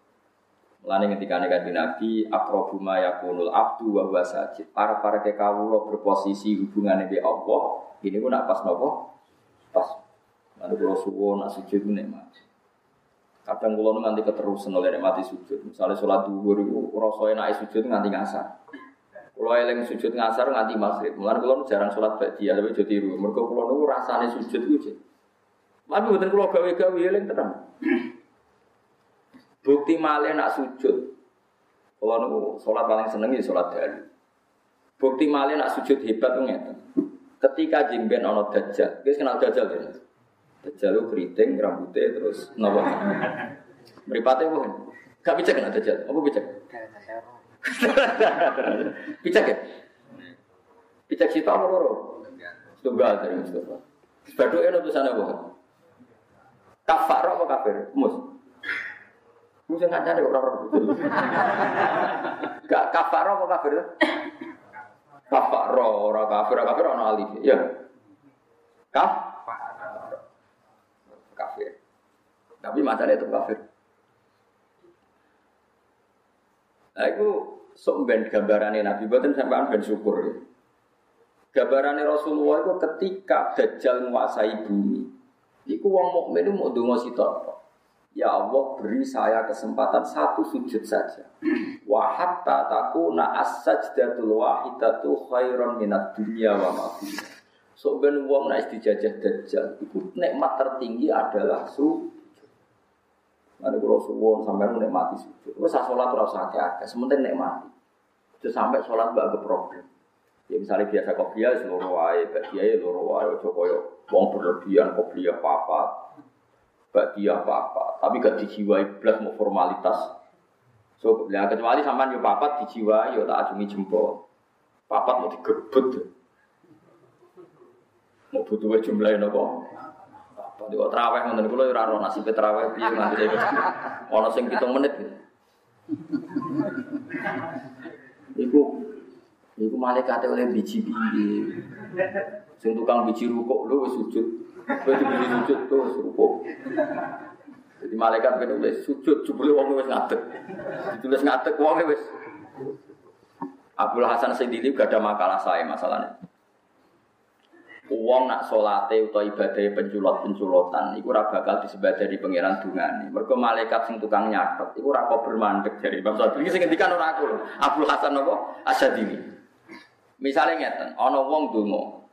Mulane ketika nek Nabi aqrabu ma yakunul abdu wa huwa sajid. Para para ke kawula berposisi hubungane be Allah. Ini ku nak pas nopo? Pas. Lalu kalau suwon nak sujud nikmat. Kadang kulo nanti keterusan oleh mati sujud. Misalnya sholat duhur itu rasa naik sujud nganti ngasar. Kulo eling sujud ngasar nganti maghrib. Mulane kulo jarang sholat dia tapi jadi tiru. Mergo kulo nu rasane sujud itu. Tapi bukan kulo gawe-gawe eling tenang. Bukti malih nak sujud. Kulo nu sholat paling seneng ya sholat dari. Bukti malih nak sujud hebat ngeten. Ketika jingben ono dajjal, guys kenal dajjal ya? Dajjal keriting, rambutnya terus nopo. Meripatnya bukan. Gak pijak kan Dajjal? Apa pijak? pijak ya? Pijak sita apa loro? Tunggal dari Mustafa. Badu eno tulisannya apa? Kafar apa kafir? Mus. Mus yang ngancani orang-orang. Gak kafar apa kafir? Kafar orang kafir, kafir orang alif. Ya. Kaf? kafir. Tapi macamnya itu kafir. Nah itu sok ben gambarannya Nabi Batin sampai ben syukur. Ya. Gambarannya Rasulullah itu ketika Dajjal menguasai bumi. Iku wong mukmin mau dongo sitok. Ya Allah beri saya kesempatan satu sujud saja. Wa hatta takuna as-sajdatul wahidatu khairan minat dunya wa ma. So ben wong nek dijajah dajjal iku nikmat tertinggi adalah sujud. Mane kula suwun sampean nikmati sujud. Wis salat ora usah akeh-akeh, sementing nikmati. Itu sampai sholat mbak ke problem. Ya misalnya biasa kopiah seluruh wae, bagian seluruh wae, ojo koyo wong berlebihan kopiah papat, bagian apa tapi gak dijiwai belas mau formalitas. So, ya kecuali sampean yo papat dijiwai yo tak acungi jempol. Papat mau digebut. Mau butuh jumlahin apa? Di kok terawih ngoten kula ora ora nasib terawih piye nganti iki. Ana sing 7 menit. Iku iku malaikat oleh biji piye. Sing tukang biji rukuk lho wis sujud. Kowe biji sujud tuh wis rukuk. Jadi malaikat kan nulis sujud jebule wong wis ngadeg. Ditulis ngadeg wong wis Abdul Hasan Sendiri gak ada makalah saya masalahnya. Uang nak solate atau ibadah penculot-penculotan iku ora bakal disebadani pangeran dungane. Mergo malaikat sing tukang nyatet iku ora kok bermandek dari Imam Syafi'i sing ngendikan ora aku. Abdul Hasan apa? Asyadili. Misale ngeten, ana wong donga.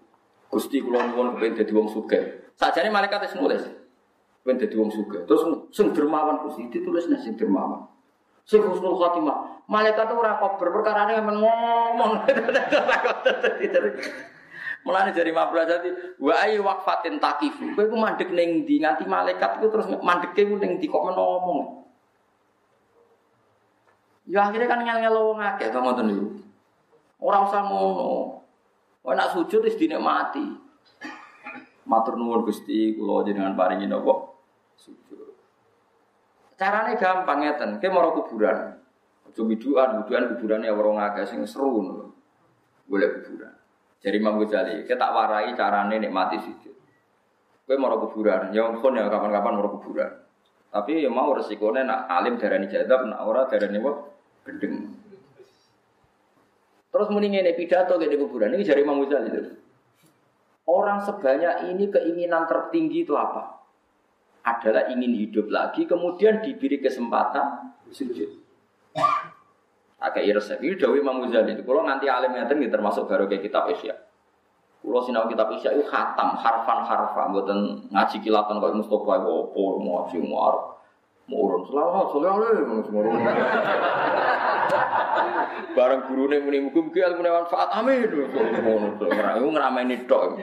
Gusti kula nuwun kepengin dadi wong sugih. Sajane malaikat wis nulis. Kepengin dadi wong. Terus sing dermawan Gusti ditulis sing dermawan. Sing husnul khotimah. Malaikat itu ora kober perkara ini ngomong. Mulane dari mabla jadi wa ayu waqfatin takifu. Kowe mandek ning ndi nganti malaikat ku terus mandeke ku ning ndi kok ngomong. Ya akhirnya kan ngel-ngel wong akeh to ngoten niku. Ora usah ngono. Kok nak sujud wis dinikmati. Matur nuwun Gusti kula jenengan paringi napa sujud. Carane gampang ngeten, ke mau kuburan. Aja biduan, biduan kuburan ya orang akeh sing seru ngono. Golek kuburan. Jadi Imam Ghazali, kita tak warai carane nikmati sujud. Kowe mau kuburan, ya pun ya kapan-kapan mau kuburan. Tapi ya mau resikonya nak alim darani jadab, nak ora darani apa? Gendeng. Terus muni ngene pidato di kuburan ini dari Imam Ghazali itu. Orang sebanyak ini keinginan tertinggi itu apa? Adalah ingin hidup lagi, kemudian diberi kesempatan sujud. Agak resep. Ini Dawi Imam Ghazali. Kalau nanti alim yang ini termasuk baru kayak kitab Isya. Kalau sinau kitab Isya itu khatam, harfan harfan, buatan ngaji kilatan kayak Mustafa itu apa, mau ngaji muar, mau urun selamat, selamat, mau Barang guru nih muni mugi mugi ilmu manfaat amin. Itu ngerameni tok.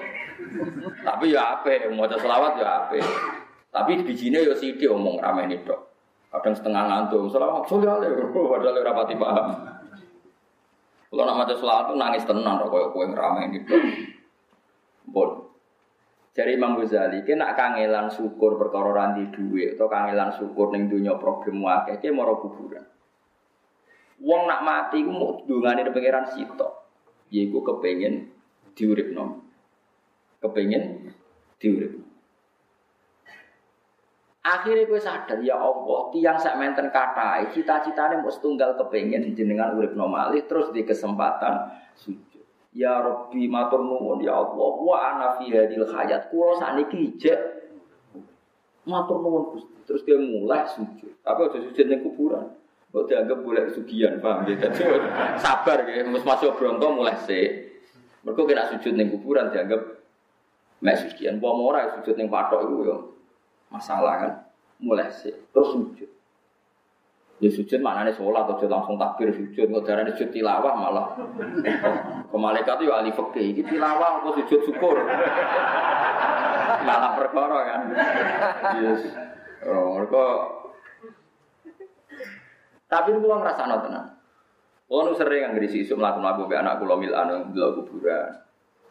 Tapi ya apa, mau selawat ya apa. Tapi bijinya ya sih dia omong ngerameni tok. Kadang setengah ngantuk, salah sudah le, padahal ora pati paham. Kalau nak maca selawat nangis tenang, kok kowe ngeramai ini. Bon. Dari Imam Ghazali, kena kangelan syukur perkara randi duwe atau kangelan syukur ning dunia problem akeh, ki mara kuburan. Wong nak mati ku mau dungane pengiran sito. Yaiku kepengin diuripno. Kepengin diuripno. Akhirnya gue sadar ya Allah, tiang sak menten katai, cita-citanya mau setunggal kepengen jenengan urip normalih terus di kesempatan sujud. Ya Rabbi matur nuwun ya Allah, wa ana fi hadil hayat, kula sakniki ijek matur nuwun. Terus dia mulai sujud. Tapi aja sujud ning kuburan. Kok dianggap boleh sugihan, paham ya? Jadi sabar ya, mus masuk bronto mulai sih. Mereka kena sujud ning kuburan dianggap mek sugihan. Wong ora sujud ning patok iku ya masalah kan? Mulai sih terus sujud. Ya sujud mana nih sholat atau langsung takbir sujud nggak darah sujud tilawah malah. Ke malaikat itu ahli fakih ini tilawah atau sujud syukur? Malah perkara kan? Yes. Oh, mereka tapi orang ngerasa tenang Kalau sering yang ngisi isu melakukan lagu anak kulo milan yang belok kuburan,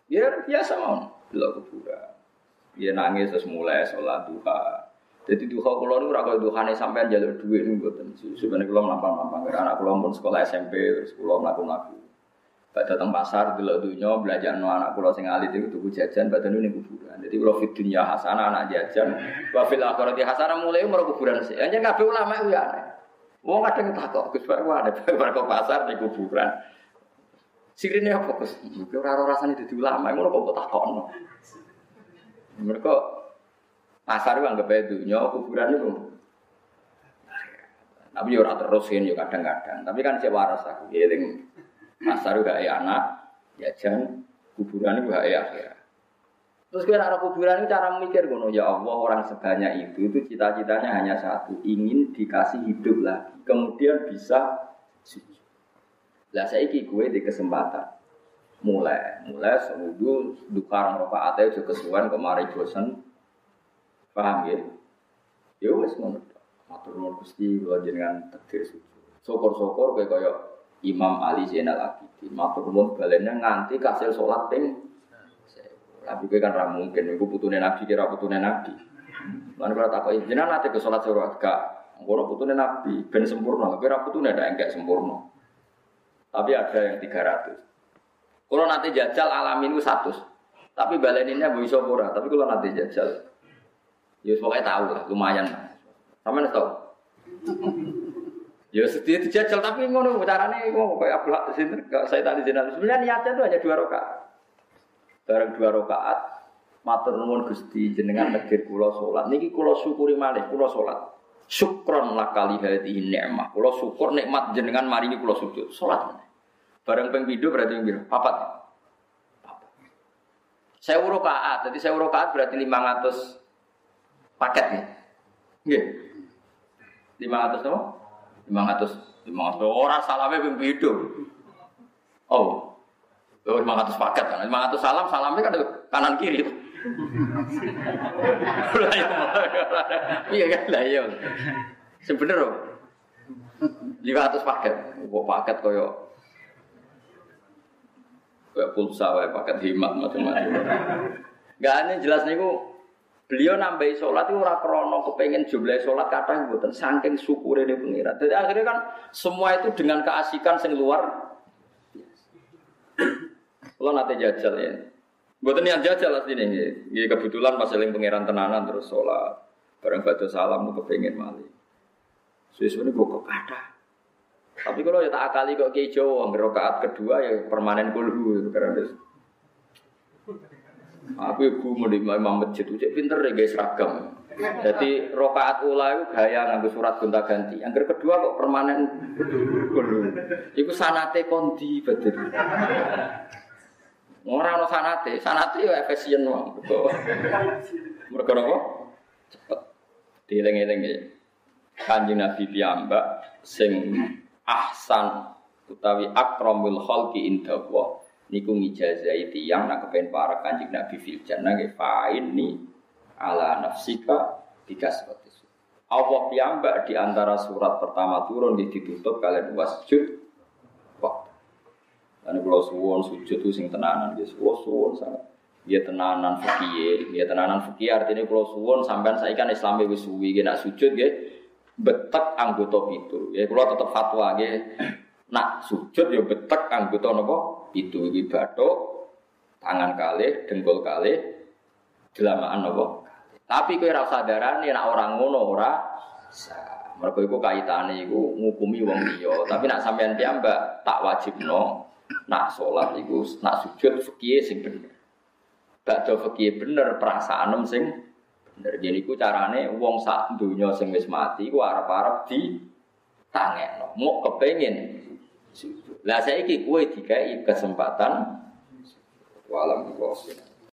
ya biasa mau belok kuburan. Dia nangis terus mulai sholat duha. Jadi duha kulo nu ora duha nih sampai jalur duit nih buatan. Sebenarnya kulo melampang-lampang karena anak kulo pun sekolah SMP terus kulo melakukan lagu. Pak datang pasar dulu dunia belajar no anak kulo sing alit itu tuku jajan badan ini kuburan. Jadi kulo fit dunia hasanah anak jajan. Wafil akhirati hasanah mulai mau kuburan sih. Nggak ulama itu ya. Wong kadang takut, Gus Pak ada ke pasar di kuburan. Sirine apa Gus? Ora rasane dadi ulama, ngono kok takokno. Mereka pasar itu dunia, kuburan itu. Tapi ya terus kan, ya kadang-kadang. Tapi kan saya waras aku, giling pasar itu gak anak, jajan, kuburan itu gak akhir. Terus kira arah kuburan itu cara mikir gono ya Allah orang sebanyak itu itu cita-citanya hanya satu ingin dikasih hidup lagi kemudian bisa. Lah saya gue di kesempatan mulai mulai semudu dukarang rokaat itu kesuwan kemari bosan paham ya? Ya wes ngono matur nuwun Gusti kula jenengan takdir sujud syukur-syukur kayak kaya Imam Ali Zainal Abidin. Matur nuwun balenya nganti kasil salat ping tapi gue kan ra mungkin iku putune nabi kira putune nabi. Lan kula takoki jenengan nate ke salat surat gak? Ngono putune nabi ben sempurna. Kira putune ada enggak sempurna. Tapi ada yang 300 kalau nanti jajal alamin itu satu. Tapi baleninnya bu iso pura. Tapi kalau nanti jajal, ya pokoknya tahu lah, lumayan. Sama nih tahu. Ya sedih dijajal tapi ngono caranya ngono kayak Abdullah sini saya tadi jenazah. Sebenarnya niatnya itu hanya dua rakaat. Bareng dua rakaat matur nuwun Gusti jenengan negir kula salat. Niki kula syukuri malih kula salat. Syukron lakali hadhihi ni'mah. Kula syukur nikmat jenengan maringi kula sujud. Salat. Bareng ping pindho berarti ping piro? Papat. Saya urut kaat, jadi saya urut kaat berarti 500 paket nih. Nggih. 500 apa? 500 500 orang salamnya ping pindho. Oh. Oh, 500 paket kan. 500 salam, salamnya kan kanan kiri. Iya kan lah iya. Sebenernya 500 paket. Kok paket koyo kayak pulsa wae paket himat macam-macam. Gak aneh jelas niku beliau nambahi sholat itu ora krono kepengen jumlah sholat kata buatan saking syukur ini pengira. Jadi akhirnya kan semua itu dengan keasikan sing luar. Kalau nanti jajal ya. Buatan yang jajal lah sini. Ya, kebetulan pas seling pangeran tenanan terus sholat. Bareng baca salam kepengen mali. Sesuatu ini kok kata. Tapi kalau ya tak akali kok kejo, rakaat kedua ya permanen kulhu karena Aku ibu mau imam masjid, cek pinter deh guys seragam. Jadi rokaat ula itu gaya nganggo surat gonta ganti. Yang kedua kok permanen kudu. Iku sanate kondi betul. Ora ono sanate, sanate yo efisien wong. Mergo napa? Cepet. Dieling-eling ya. Kanjeng Nabi piyambak sing ahsan utawi akramul khalqi inda Allah niku ngijazai tiyang nak kepen para kanjeng Nabi fil jannah nggih ini ala nafsika itu. Allah piyambak di antara surat pertama turun di ditutup kalian wasjud waktu. Dan kalau suwon sujud itu sing tenanan, dia suwon suwon sangat. Dia tenanan fikih, dia tenanan fikih artinya kalau suwon sampean saya kan Islam wis suwi, sujud dia betek anggota itu. Ya kalau tetap fatwa dia nak sujud ya betek anggota nopo itu iki tangan kali, dengkul kali, delamaan apa? Tapi kowe ora usah darani nek orang ngono ora Mereka iku kaitane iku ngukumi wong liya, tapi nak sampean piyambak tak wajibno nak salat iku nak sujud fikih sing bener. Bakdo fikih bener perasaan sing bener. Jadi iku carane wong sak donya sing wis mati iku arep-arep di tangekno. Mau kepengin lah saya kue dikai kesempatan walam